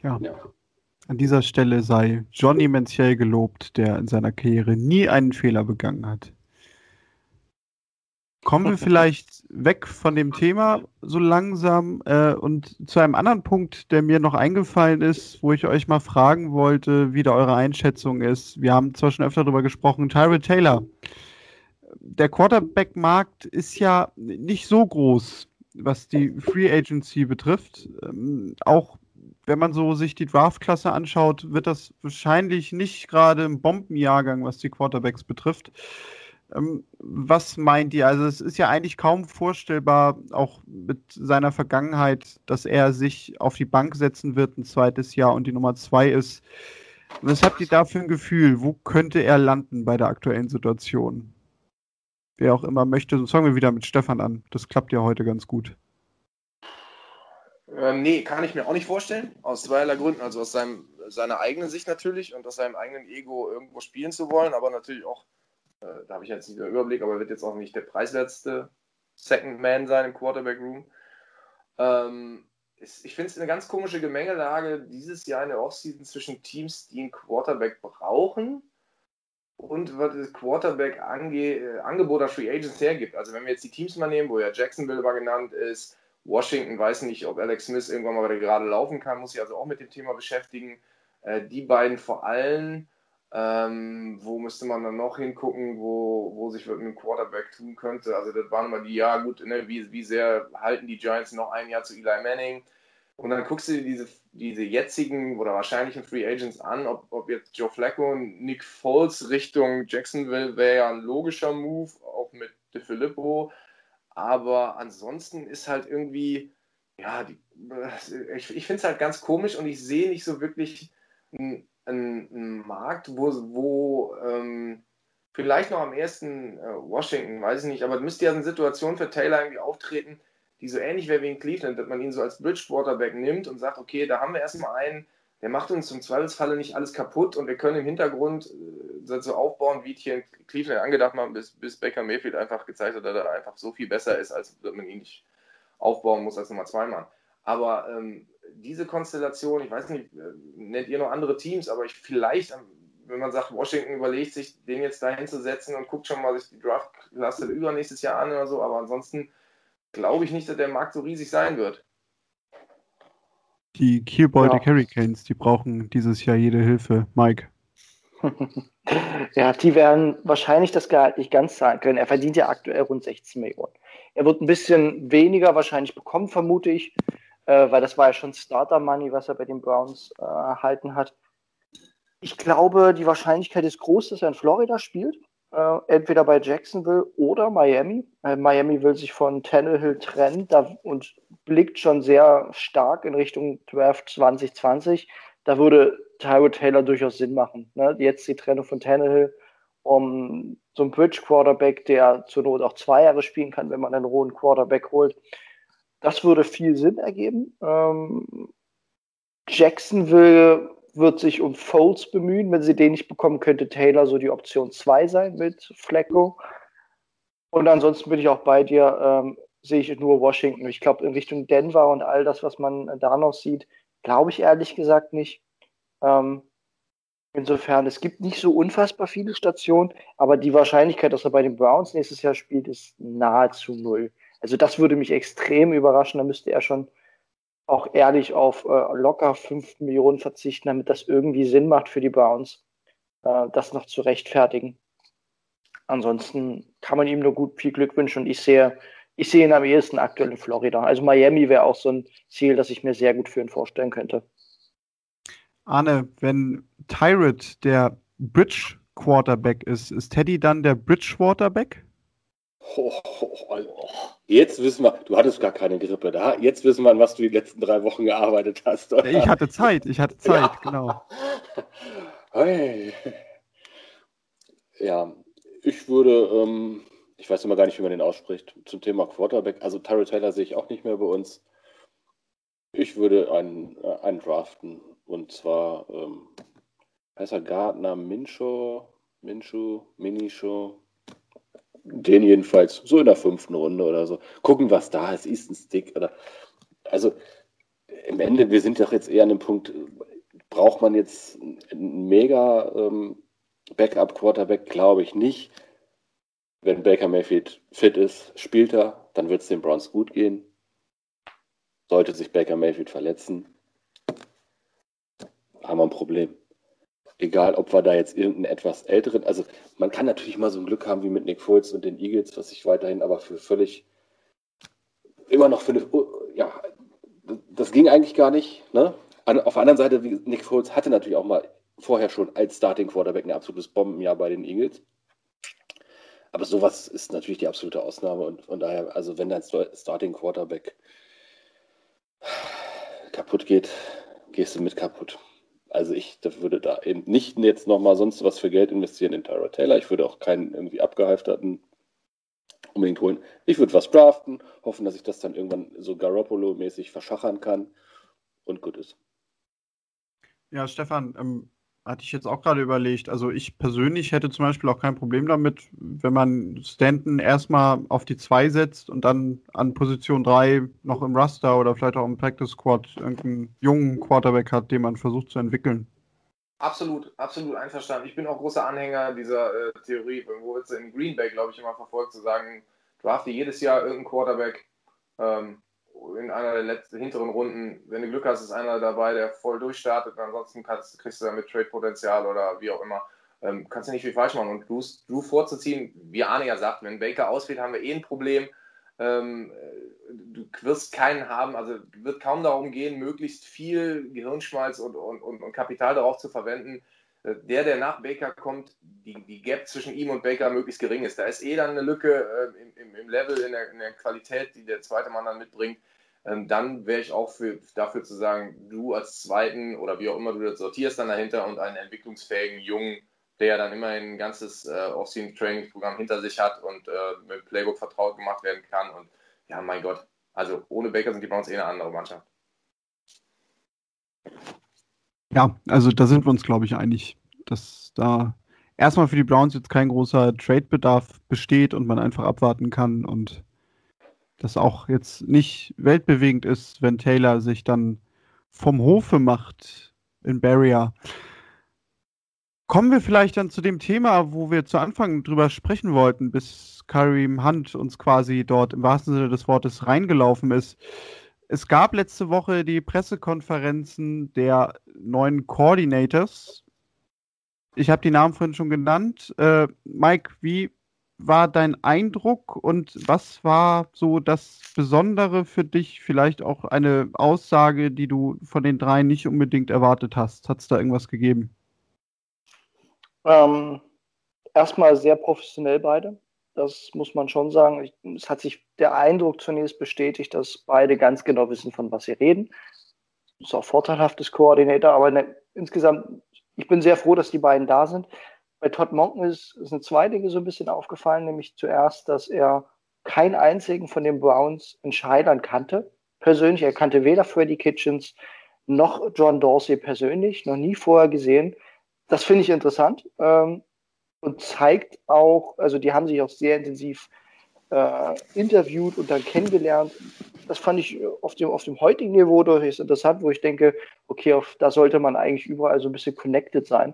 Ja. ja. An dieser Stelle sei Johnny Menziel gelobt, der in seiner Karriere nie einen Fehler begangen hat. Kommen wir [laughs] vielleicht weg von dem Thema so langsam äh, und zu einem anderen Punkt, der mir noch eingefallen ist, wo ich euch mal fragen wollte, wie da eure Einschätzung ist. Wir haben zwar schon öfter darüber gesprochen, Tyrell Taylor der Quarterback-Markt ist ja nicht so groß, was die Free Agency betrifft. Ähm, auch wenn man so sich die Draft-Klasse anschaut, wird das wahrscheinlich nicht gerade ein Bombenjahrgang, was die Quarterbacks betrifft. Ähm, was meint ihr? Also es ist ja eigentlich kaum vorstellbar, auch mit seiner Vergangenheit, dass er sich auf die Bank setzen wird ein zweites Jahr und die Nummer zwei ist. Was habt ihr da für ein Gefühl? Wo könnte er landen bei der aktuellen Situation? Wer auch immer möchte. Sonst fangen wir wieder mit Stefan an. Das klappt ja heute ganz gut. Äh, nee, kann ich mir auch nicht vorstellen. Aus zweierlei Gründen. Also aus seinem, seiner eigenen Sicht natürlich und aus seinem eigenen Ego irgendwo spielen zu wollen, aber natürlich auch Äh, da habe ich jetzt nicht den Überblick, aber er wird jetzt auch nicht der preiswerteste Second Man sein im Quarterback Room. Ähm, ich finde es eine ganz komische Gemengelage dieses Jahr in der Offseason zwischen Teams, die einen Quarterback brauchen und was das Quarterback-Angebot äh, der Free Agents hergibt. Also wenn wir jetzt die Teams mal nehmen, wo ja Jacksonville mal genannt ist, Washington weiß nicht, ob Alex Smith irgendwann mal gerade laufen kann, muss sich also auch mit dem Thema beschäftigen. Äh, die beiden vor allem, ähm, wo müsste man dann noch hingucken, wo, wo sich mit einem Quarterback tun könnte? Also das waren immer die, ja gut, ne, wie, wie sehr halten die Giants noch ein Jahr zu Eli Manning? Und dann guckst du dir diese, diese jetzigen oder wahrscheinlichen Free Agents an, ob, ob jetzt Joe Flacco und Nick Foles Richtung Jacksonville wäre ja ein logischer Move, auch mit De Filippo. Aber ansonsten ist halt irgendwie, ja, die, ich, ich finde es halt ganz komisch und ich sehe nicht so wirklich einen, einen Markt, wo, wo ähm, vielleicht noch am ersten äh, Washington, weiß ich nicht, aber müsste ja eine Situation für Taylor irgendwie auftreten, die so ähnlich wäre wie in Cleveland, dass man ihn so als Bridge Quarterback nimmt und sagt, okay, da haben wir erstmal einen, der macht uns im Zweifelsfalle nicht alles kaputt und wir können im Hintergrund äh, so aufbauen, wie hier in Cleveland angedacht haben, bis, bis Baker Mayfield einfach gezeigt hat, dass er einfach so viel besser ist, als dass man ihn nicht aufbauen muss als Nummer zwei Mann. Aber ähm, diese Konstellation, ich weiß nicht, äh, nennt ihr noch andere Teams, aber ich vielleicht, wenn man sagt, Washington überlegt sich, den jetzt dahin zu setzen und guckt schon mal sich die Draftklasse übernächstes Jahr an oder so, aber ansonsten glaube ich nicht, dass der Markt so riesig sein wird. Die Baltic ja. Hurricanes, die brauchen dieses Jahr jede Hilfe. Mike. [laughs] ja, die werden wahrscheinlich das Gehalt nicht ganz zahlen können. Er verdient ja aktuell rund 16 Millionen. Er wird ein bisschen weniger wahrscheinlich bekommen, vermute ich, äh, weil das war ja schon Starter Money, was er bei den Browns äh, erhalten hat. Ich glaube, die Wahrscheinlichkeit ist groß, dass er in Florida spielt äh, entweder bei Jacksonville oder Miami. Äh, Miami will sich von Tannehill trennen da, und blickt schon sehr stark in Richtung Draft 2020. Da würde Tyrod Taylor durchaus Sinn machen. Ne? Jetzt die Trennung von Tannehill um so einen Bridge Quarterback, der zur Not auch zwei Jahre spielen kann, wenn man einen rohen Quarterback holt. Das würde viel Sinn ergeben. Ähm, Jacksonville wird sich um Foles bemühen. Wenn sie den nicht bekommen, könnte Taylor so die Option 2 sein mit Flecko. Und ansonsten bin ich auch bei dir, ähm, sehe ich nur Washington. Ich glaube, in Richtung Denver und all das, was man da noch sieht, glaube ich ehrlich gesagt nicht. Ähm, insofern, es gibt nicht so unfassbar viele Stationen, aber die Wahrscheinlichkeit, dass er bei den Browns nächstes Jahr spielt, ist nahezu null. Also das würde mich extrem überraschen. Da müsste er schon auch ehrlich auf äh, locker 5 Millionen verzichten, damit das irgendwie Sinn macht für die Browns, äh, das noch zu rechtfertigen. Ansonsten kann man ihm nur gut viel Glück wünschen und ich sehe, ich sehe ihn am ehesten aktuell in Florida. Also Miami wäre auch so ein Ziel, das ich mir sehr gut für ihn vorstellen könnte. Arne, wenn Tyrant der Bridge Quarterback ist, ist Teddy dann der Bridge Quarterback? Oh, oh, oh, Jetzt wissen wir, du hattest gar keine Grippe da. Jetzt wissen wir, an was du die letzten drei Wochen gearbeitet hast. Oder? Ich hatte Zeit, ich hatte Zeit, ja. genau. [laughs] Hey. Ja, ich würde, ähm, ich weiß immer gar nicht, wie man den ausspricht, zum Thema Quarterback. Also Tyrell Taylor sehe ich auch nicht mehr bei uns. Ich würde einen, äh, einen draften. Und zwar, ähm, heißt er Gardner Minshaw, Minshew, Minishaw, den jedenfalls so in der fünften Runde oder so. Gucken, was da ist. Ist ein Stick oder. Also im Ende, wir sind doch jetzt eher an dem Punkt, braucht man jetzt einen mega ähm, Backup-Quarterback? Glaube ich nicht. Wenn Baker Mayfield fit ist, spielt er, dann wird es den Browns gut gehen. Sollte sich Baker Mayfield verletzen, haben wir ein Problem egal ob wir da jetzt irgendeinen etwas älteren, also man kann natürlich mal so ein Glück haben wie mit Nick Foles und den Eagles, was ich weiterhin aber für völlig immer noch für eine, ja, das ging eigentlich gar nicht. Ne? Auf der anderen Seite, Nick Foles hatte natürlich auch mal vorher schon als Starting Quarterback ein absolutes Bombenjahr bei den Eagles. Aber sowas ist natürlich die absolute Ausnahme und von daher, also wenn dein Starting Quarterback kaputt geht, gehst du mit kaputt. Also ich würde da eben nicht jetzt nochmal sonst was für Geld investieren in Tyra Taylor. Ich würde auch keinen irgendwie abgehalfterten unbedingt holen. Ich würde was draften, hoffen, dass ich das dann irgendwann so Garoppolo-mäßig verschachern kann und gut ist. Ja, Stefan, ähm, Hatte ich jetzt auch gerade überlegt. Also ich persönlich hätte zum Beispiel auch kein Problem damit, wenn man Stanton erstmal auf die 2 setzt und dann an Position 3 noch im Raster oder vielleicht auch im Practice Squad irgendeinen jungen Quarterback hat, den man versucht zu entwickeln. Absolut, absolut einverstanden. Ich bin auch großer Anhänger dieser äh, Theorie, wo wird sie in Green Bay, glaube ich, immer verfolgt, zu sagen, drafte jedes Jahr irgendeinen Quarterback ähm, in einer der letzten hinteren Runden. Wenn du Glück hast, ist einer dabei, der voll durchstartet. Ansonsten kannst, kriegst du damit Trade-Potenzial oder wie auch immer. Ähm, kannst du nicht viel falsch machen. Und Drew, Drew vorzuziehen, wie Arne ja sagt, wenn Baker ausfällt, haben wir eh ein Problem. Ähm, du wirst keinen haben, also wird kaum darum gehen, möglichst viel Gehirnschmalz und, und, und, Kapital darauf zu verwenden. Äh, der, der nach Baker kommt, die, die Gap zwischen ihm und Baker möglichst gering ist. Da ist eh dann eine Lücke äh, im, im, Level, in der, in der, Qualität, die der zweite Mann dann mitbringt. Ähm, dann wäre ich auch für, dafür zu sagen, du als Zweiten oder wie auch immer du das sortierst dann dahinter und einen entwicklungsfähigen Jungen, der dann immerhin ein ganzes äh, Off-Scene-Trainingsprogramm hinter sich hat und äh, mit Playbook vertraut gemacht werden kann. Und ja, mein Gott, also ohne Baker sind die Browns eh eine andere Mannschaft. Ja, also da sind wir uns, glaube ich, einig, dass da erstmal für die Browns jetzt kein großer Trade-Bedarf besteht und man einfach abwarten kann und das auch jetzt nicht weltbewegend ist, wenn Taylor sich dann vom Hofe macht in Barrier. Kommen wir vielleicht dann zu dem Thema, wo wir zu Anfang drüber sprechen wollten, bis Karim Hunt uns quasi dort im wahrsten Sinne des Wortes reingelaufen ist. Es gab letzte Woche die Pressekonferenzen der neuen Coordinators. Ich habe die Namen vorhin schon genannt. Äh, Mike, wie war dein Eindruck und was war so das Besondere für dich? Vielleicht auch eine Aussage, die du von den drei nicht unbedingt erwartet hast. Hat es da irgendwas gegeben? Ähm, erstmal sehr professionell beide. Das muss man schon sagen. Ich, es hat sich der Eindruck zunächst bestätigt, dass beide ganz genau wissen, von was sie reden. Das ist auch vorteilhaft des Koordinator, aber ne, insgesamt, ich bin sehr froh, dass die beiden da sind. Bei Todd Monken ist, ist zwei Dinge so ein bisschen aufgefallen, nämlich zuerst, dass er keinen einzigen von den Browns Entscheidern kannte. Persönlich, er kannte weder Freddie Kitchens noch John Dorsey persönlich, noch nie vorher gesehen. Das finde ich interessant ähm, und zeigt auch, also die haben sich auch sehr intensiv äh, interviewt und dann kennengelernt. Das fand ich auf dem, auf dem heutigen Niveau durchaus interessant, wo ich denke, okay, auf, da sollte man eigentlich überall so ein bisschen connected sein.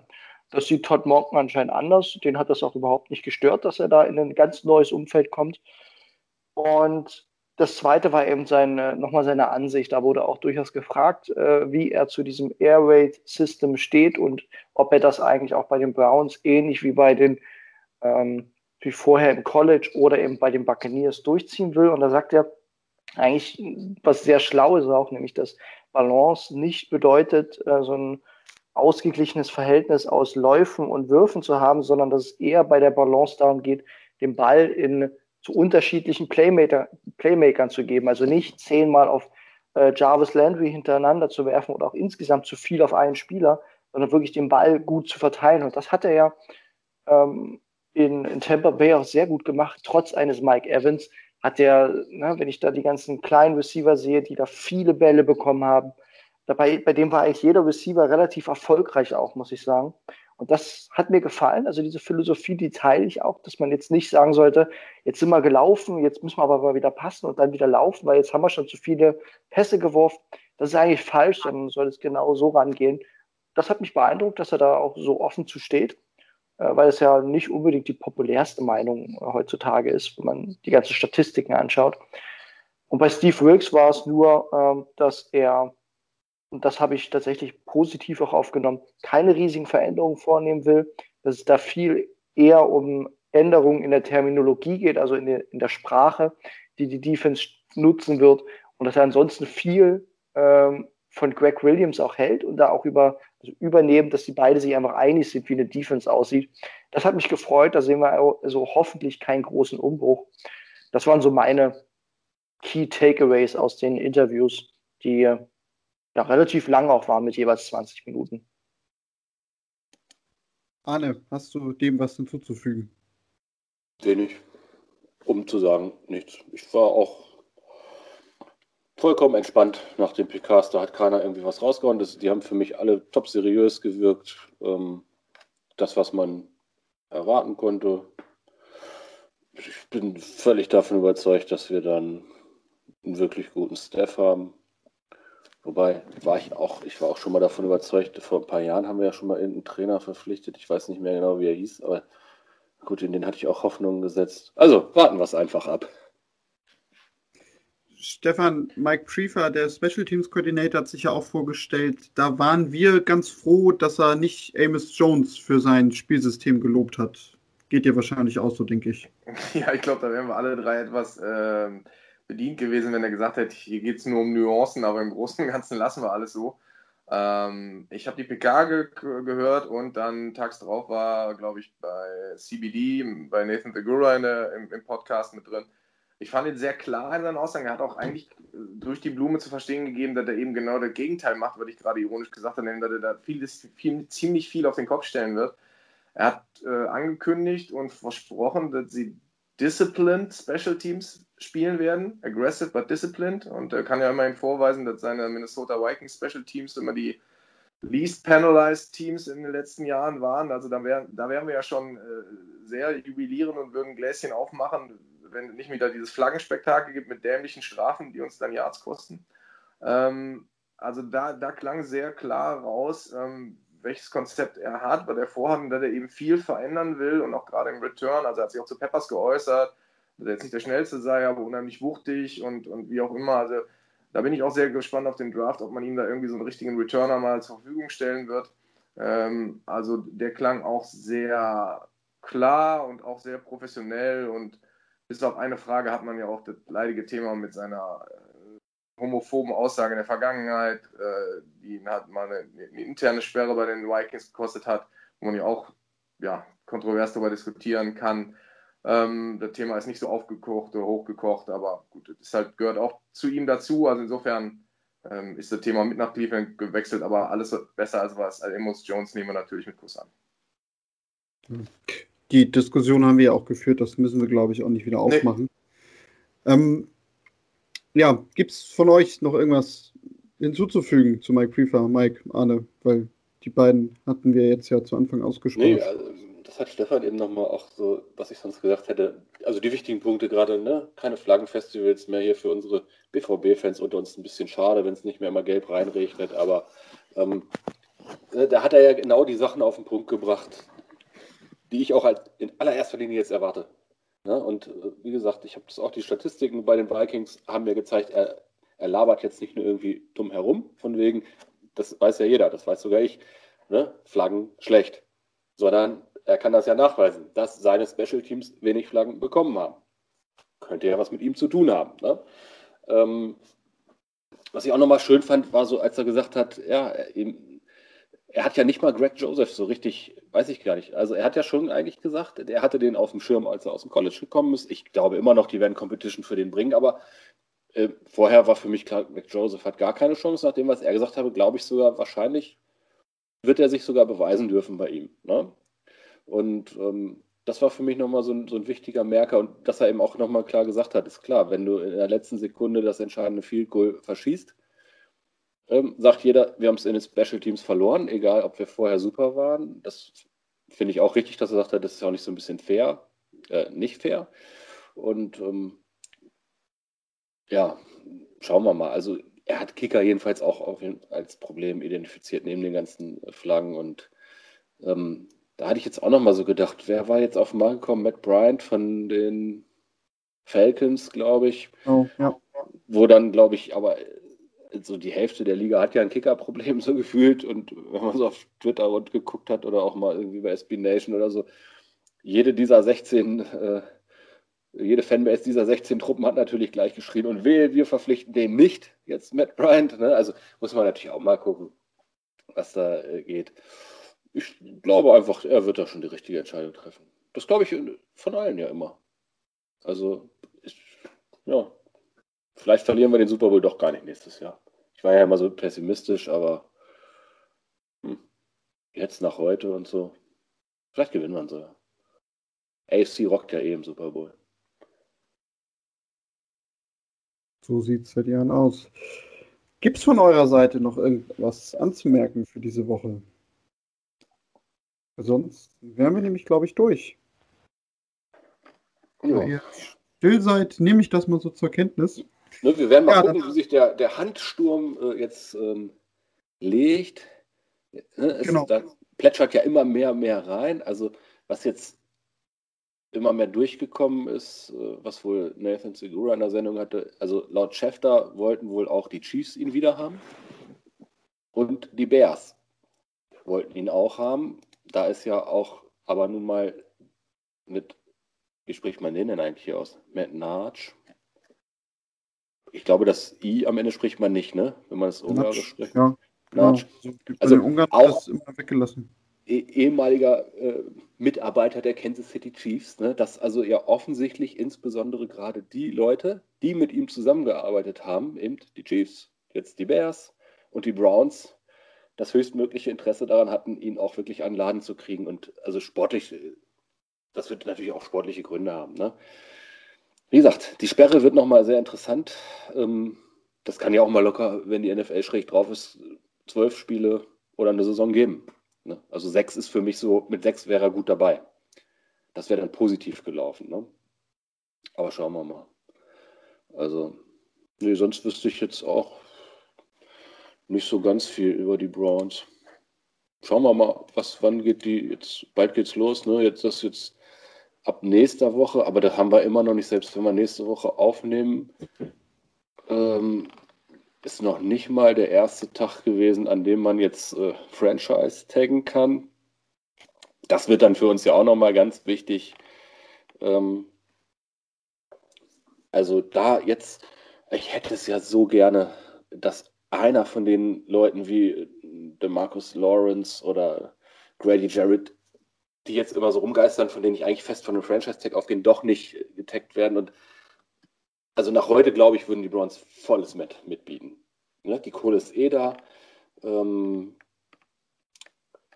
Das sieht Todd Morgan anscheinend anders. Den hat das auch überhaupt nicht gestört, dass er da in ein ganz neues Umfeld kommt. Und das zweite war eben seine, nochmal seine Ansicht. Da wurde auch durchaus gefragt, äh, wie er zu diesem Air Raid System steht und ob er das eigentlich auch bei den Browns ähnlich wie bei den, ähm, wie vorher im College oder eben bei den Buccaneers durchziehen will. Und da sagt er eigentlich was sehr schlau ist auch, nämlich dass Balance nicht bedeutet, äh, so ein ausgeglichenes Verhältnis aus Läufen und Würfen zu haben, sondern dass es eher bei der Balance darum geht, den Ball in zu unterschiedlichen Playmaker, Playmakern zu geben. Also nicht zehnmal auf äh, Jarvis Landry hintereinander zu werfen oder auch insgesamt zu viel auf einen Spieler, sondern wirklich den Ball gut zu verteilen. Und das hat er ja ähm, in, in Tampa Bay auch sehr gut gemacht, trotz eines Mike Evans. Hat er, ne, wenn ich da die ganzen kleinen Receiver sehe, die da viele Bälle bekommen haben, dabei, bei dem war eigentlich jeder Receiver relativ erfolgreich auch, muss ich sagen. Und das hat mir gefallen. Also diese Philosophie, die teile ich auch, dass man jetzt nicht sagen sollte, jetzt sind wir gelaufen, jetzt müssen wir aber mal wieder passen und dann wieder laufen, weil jetzt haben wir schon zu viele Pässe geworfen. Das ist eigentlich falsch, dann soll es genau so rangehen. Das hat mich beeindruckt, dass er da auch so offen zu steht, äh, weil es ja nicht unbedingt die populärste Meinung heutzutage ist, wenn man die ganzen Statistiken anschaut. Und bei Steve Wilkes war es nur, ähm, dass er und das habe ich tatsächlich positiv auch aufgenommen, keine riesigen Veränderungen vornehmen will, dass es da viel eher um Änderungen in der Terminologie geht, also in der, in der Sprache, die die Defense nutzen wird und dass er ansonsten viel ähm, von Greg Williams auch hält und da auch über also übernehmen, dass die beide sich einfach einig sind, wie eine Defense aussieht. Das hat mich gefreut, da sehen wir also hoffentlich keinen großen Umbruch. Das waren so meine Key Takeaways aus den Interviews, die ja, relativ lang auch war mit jeweils 20 Minuten. Arne, hast du dem was hinzuzufügen? Wenig. Um zu sagen, nichts. Ich war auch vollkommen entspannt nach dem PKs. Da hat keiner irgendwie was rausgehauen. Das, die haben für mich alle top seriös gewirkt. Ähm, das, was man erwarten konnte. Ich bin völlig davon überzeugt, dass wir dann einen wirklich guten Staff haben. Wobei war ich auch, ich war auch schon mal davon überzeugt, vor ein paar Jahren haben wir ja schon mal irgendeinen Trainer verpflichtet. Ich weiß nicht mehr genau, wie er hieß, aber gut, in den hatte ich auch Hoffnungen gesetzt. Also warten wir es einfach ab. Stefan, Mike Prefer, der Special Teams Coordinator, hat sich ja auch vorgestellt. Da waren wir ganz froh, dass er nicht Amos Jones für sein Spielsystem gelobt hat. Geht dir wahrscheinlich auch so, denke ich. [laughs] Ja, ich glaube, da wären wir alle drei etwas äh, bedient gewesen, wenn er gesagt hätte, hier geht es nur um Nuancen, aber im Großen und Ganzen lassen wir alles so. Ähm, ich habe die PK ge gehört und dann tags drauf war, glaube ich, bei CBD, bei Nathan Segura im, im Podcast mit drin ich fand ihn sehr klar in seinen Aussagen. Er hat auch eigentlich durch die Blume zu verstehen gegeben, dass er eben genau das Gegenteil macht, was ich gerade ironisch gesagt habe, nämlich dass er da vieles, viel, ziemlich viel auf den Kopf stellen wird. Er hat äh, angekündigt und versprochen, dass sie disciplined Special Teams spielen werden. Aggressive but disciplined. Und er kann ja immerhin vorweisen, dass seine Minnesota Vikings Special Teams immer die least penalized Teams in den letzten Jahren waren. Also da, wär, da wären wir ja schon äh, sehr jubilieren und würden Gläschen aufmachen, wenn nicht wieder dieses Flaggenspektakel gibt mit dämlichen Strafen, die uns dann Yards kosten. Ähm, also da, da klang sehr klar raus, ähm, welches Konzept er hat, weil er vorhat, dass er eben viel verändern will und auch gerade im Return, also er hat sich auch zu Peppers geäußert, dass jetzt nicht der Schnellste sei, aber unheimlich wuchtig und, und wie auch immer. Also da bin ich auch sehr gespannt auf den Draft, ob man ihm da irgendwie so einen richtigen Returner mal zur Verfügung stellen wird. Ähm, also der klang auch sehr klar und auch sehr professionell und bis auf eine Frage hat man ja auch das leidige Thema mit seiner äh, homophoben Aussage in der Vergangenheit, äh, die hat mal eine, eine, interne Sperre bei den Vikings gekostet hat, wo man ja auch ja, kontrovers darüber diskutieren kann. Ähm, das Thema ist nicht so aufgekocht oder hochgekocht, aber gut, es halt, gehört auch zu ihm dazu. Also insofern ähm, ist das Thema mit nach Cleveland gewechselt, aber alles besser als was. Also Amos Jones nehmen wir natürlich mit Kuss an. Die Diskussion haben wir ja auch geführt, das müssen wir, glaube ich, auch nicht wieder aufmachen. Nee. Ähm, ja, gibt es von euch noch irgendwas hinzuzufügen zu Mike Prefer, Mike, Arne? Weil die beiden hatten wir jetzt ja zu Anfang ausgesprochen. Nee, also hat Stefan eben nochmal auch so, was ich sonst gesagt hätte. Also die wichtigen Punkte gerade, ne? Keine Flaggenfestivals mehr hier für unsere BVB-Fans unter uns ein bisschen schade, wenn es nicht mehr immer gelb reinregnet, aber ähm, ne, da hat er ja genau die Sachen auf den Punkt gebracht, die ich auch halt in allererster Linie jetzt erwarte. Ne? Und äh, wie gesagt, ich habe das auch die Statistiken bei den Vikings haben mir gezeigt, er, er labert jetzt nicht nur irgendwie dumm herum, von wegen, das weiß ja jeder, das weiß sogar ich, ne? Flaggen schlecht, sondern er kann das ja nachweisen, dass seine Special Teams wenig Flaggen bekommen haben. Könnte ja was mit ihm zu tun haben. Ne? Ähm, was ich auch nochmal schön fand, war so, als er gesagt hat, ja, ihm, er hat ja nicht mal Greg Joseph so richtig, weiß ich gar nicht. Also er hat ja schon eigentlich gesagt, er hatte den auf dem Schirm, als er aus dem College gekommen ist. Ich glaube immer noch, die werden Competition für den bringen, aber äh, vorher war für mich klar, Greg Joseph hat gar keine Chance. Nach dem, was er gesagt habe, glaube ich sogar, wahrscheinlich wird er sich sogar beweisen dürfen bei ihm. Ne? Und ähm, das war für mich nochmal so ein, so ein wichtiger Merker und dass er eben auch nochmal klar gesagt hat, ist klar, wenn du in der letzten Sekunde das entscheidende Field Goal verschießt, ähm, sagt jeder, wir haben es in den Special Teams verloren, egal ob wir vorher super waren. Das finde ich auch richtig, dass er sagt, das ist auch nicht so ein bisschen fair, äh, nicht fair. Und ähm, ja, schauen wir mal. Also er hat Kicker jedenfalls auch als Problem identifiziert neben den ganzen Flaggen und ähm, da hatte ich jetzt auch noch mal so gedacht, wer war jetzt auf den Markt gekommen? Matt Bryant von den Falcons, glaube ich. Oh, ja. Wo dann, glaube ich, aber so die Hälfte der Liga hat ja ein Kicker-Problem [laughs] so gefühlt und wenn man so auf Twitter rund geguckt hat oder auch mal irgendwie bei SB Nation oder so, jede dieser 16, äh, jede Fanbase dieser 16 Truppen hat natürlich gleich geschrien und wehe, wir verpflichten den nicht, jetzt Matt Bryant. Ne? Also muss man natürlich auch mal gucken, was da äh, geht. Ich glaube einfach, er wird da schon die richtige Entscheidung treffen. Das glaube ich von allen ja immer. Also, ich, ja, Vielleicht verlieren wir den Super Bowl doch gar nicht nächstes Jahr. Ich war ja immer so pessimistisch, aber hm, jetzt nach heute und so. Vielleicht gewinnen wir ihn sogar. AFC rockt ja eh im Super Bowl. So sieht es seit Jahren aus. Gibt es von eurer Seite noch irgendwas anzumerken für diese Woche? Sonst wären wir nämlich, glaube ich, durch. Ja. Wenn ihr still seid, nehme ich das mal so zur Kenntnis. Ne, wir werden mal ja, gucken, wie sich der, der Handsturm äh, jetzt ähm, legt. Ne, es, genau. Da plätschert ja immer mehr, mehr rein. Also was jetzt immer mehr durchgekommen ist, äh, was wohl Nathan Segura in der Sendung hatte. Also laut Schefter wollten wohl auch die Chiefs ihn wieder haben. Und die Bears wollten ihn auch haben. Da ist ja auch aber nun mal mit, wie spricht man den denn eigentlich hier aus? Matt Narch. Ich glaube, das I am Ende spricht man nicht, ne? Wenn man es Ungarisch spricht. Ja. Genau. Also, also auch immer weggelassen eh, ehemaliger äh, Mitarbeiter der Kansas City Chiefs, ne, dass also ja offensichtlich insbesondere gerade die Leute, die mit ihm zusammengearbeitet haben, eben die Chiefs, jetzt die Bears und die Browns, das höchstmögliche Interesse daran hatten, ihn auch wirklich an Laden zu kriegen. Und also sportlich, das wird natürlich auch sportliche Gründe haben. Ne? Wie gesagt, die Sperre wird nochmal sehr interessant. Ähm, das kann ja auch mal locker, wenn die NFL schräg drauf ist, zwölf Spiele oder eine Saison geben. Ne? Also sechs ist für mich so, mit sechs wäre er gut dabei. Das wäre dann positiv gelaufen. Ne? Aber schauen wir mal. Also, nee, sonst wüsste ich jetzt auch nicht so ganz viel über die Browns. Schauen wir mal, was, wann geht die, jetzt, bald geht's los, ne? Jetzt das jetzt ab nächster Woche, aber da haben wir immer noch nicht, selbst wenn wir nächste Woche aufnehmen, ähm, ist noch nicht mal der erste Tag gewesen, an dem man jetzt äh, Franchise taggen kann. Das wird dann für uns ja auch nochmal ganz wichtig. Ähm, also da jetzt, ich hätte es ja so gerne, dass einer von den Leuten wie äh, DeMarcus Lawrence oder Grady Jarrett, die jetzt immer so rumgeistern, von denen ich eigentlich fest von einem Franchise-Tag auf den doch nicht getaggt werden und also nach heute, glaube ich, würden die Browns volles Met mitbieten. Ne? Die Kohle ist eh da. Ähm,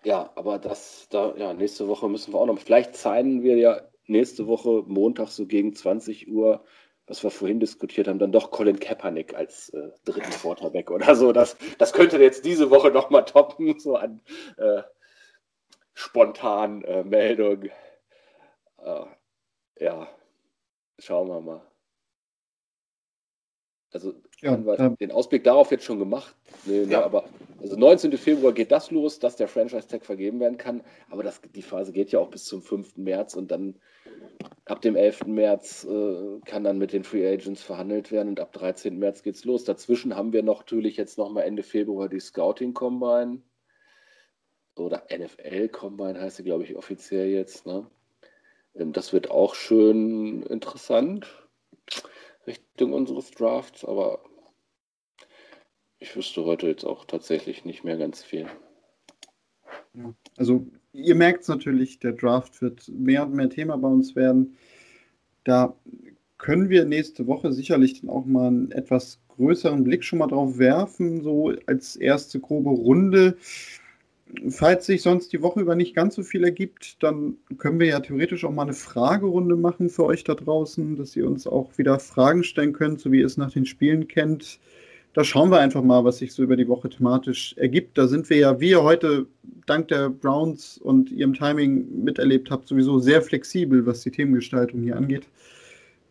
ja, aber das, da, ja, nächste Woche müssen wir auch noch. Vielleicht zeigen wir ja nächste Woche Montag so gegen 20 Uhr, was wir vorhin diskutiert haben, dann doch Colin Kaepernick als äh, dritten Quarterback oder so. Das, das könnte jetzt diese Woche noch mal toppen, so an äh, spontan äh, Meldung. Äh, ja, schauen wir mal. Also ja, haben wir ähm, den Ausblick darauf jetzt schon gemacht. Nee, ja. aber also 19. Februar geht das los, dass der Franchise-Tag vergeben werden kann. Aber das, die Phase geht ja auch bis zum 5. März und dann ab dem 11. März äh, kann dann mit den Free Agents verhandelt werden und ab 13. März geht's los. Dazwischen haben wir noch, natürlich jetzt noch mal Ende Februar die Scouting Combine oder NFL Combine heißt sie, glaube ich, offiziell jetzt. Ne? Ähm, das wird auch schön interessant. Richtung unseres Drafts, aber ich wüsste heute jetzt auch tatsächlich nicht mehr ganz viel. Ja, also ihr merkt es natürlich, der Draft wird mehr und mehr Thema bei uns werden. Da können wir nächste Woche sicherlich dann auch mal einen etwas größeren Blick schon mal drauf werfen, so als erste grobe Runde. Falls sich sonst die Woche über nicht ganz so viel ergibt, dann können wir ja theoretisch auch mal eine Fragerunde machen für euch da draußen, dass ihr uns auch wieder Fragen stellen könnt, so wie ihr es nach den Spielen kennt. Da schauen wir einfach mal, was sich so über die Woche thematisch ergibt. Da sind wir ja, wie ihr heute dank der Browns und ihrem Timing miterlebt habt, sowieso sehr flexibel, was die Themengestaltung hier angeht.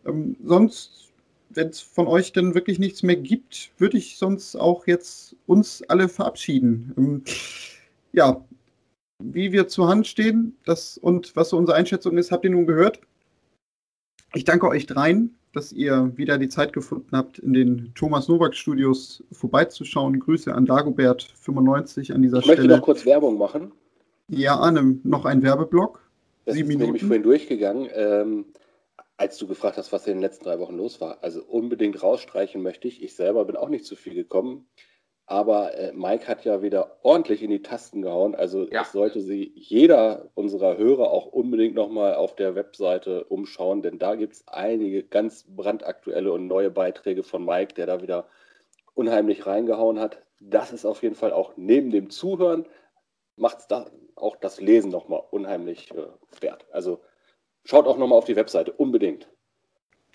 Ähm, sonst, wenn es von euch denn wirklich nichts mehr gibt, würde ich sonst auch jetzt uns alle verabschieden. Ja, wie wir zur Hand stehen das, und was so unsere Einschätzung ist, habt ihr nun gehört. Ich danke euch dreien, dass ihr wieder die Zeit gefunden habt, in den Thomas Nowak Studios vorbeizuschauen. Grüße an Dagobert95 an dieser ich Stelle. Ich möchte noch kurz Werbung machen. Ja, Arne, noch ein Werbeblock. Das Sieben ist Minuten. nämlich vorhin durchgegangen, ähm, als du gefragt hast, was in den letzten drei Wochen los war. Also unbedingt rausstreichen möchte ich. Ich selber bin auch nicht zu viel gekommen. Aber äh, Mike hat ja wieder ordentlich in die Tasten gehauen. Also ja. sollte sich jeder unserer Hörer auch unbedingt nochmal auf der Webseite umschauen, denn da gibt es einige ganz brandaktuelle und neue Beiträge von Mike, der da wieder unheimlich reingehauen hat. Das ist auf jeden Fall auch neben dem Zuhören, macht es da auch das Lesen nochmal unheimlich äh, wert. Also schaut auch nochmal auf die Webseite, unbedingt.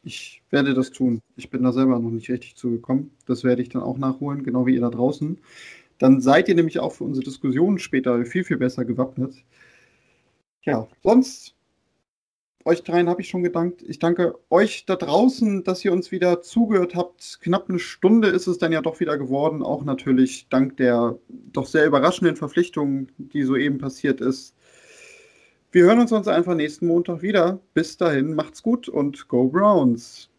Ich werde das tun. Ich bin da selber noch nicht richtig zugekommen. Das werde ich dann auch nachholen, genau wie ihr da draußen. Dann seid ihr nämlich auch für unsere Diskussionen später viel, viel besser gewappnet. Ja, sonst euch dreien habe ich schon gedankt. Ich danke euch da draußen, dass ihr uns wieder zugehört habt. Knapp eine Stunde ist es dann ja doch wieder geworden. Auch natürlich dank der doch sehr überraschenden Verpflichtung, die soeben passiert ist. Wir hören uns uns einfach nächsten Montag wieder. Bis dahin, macht's gut und Go Browns!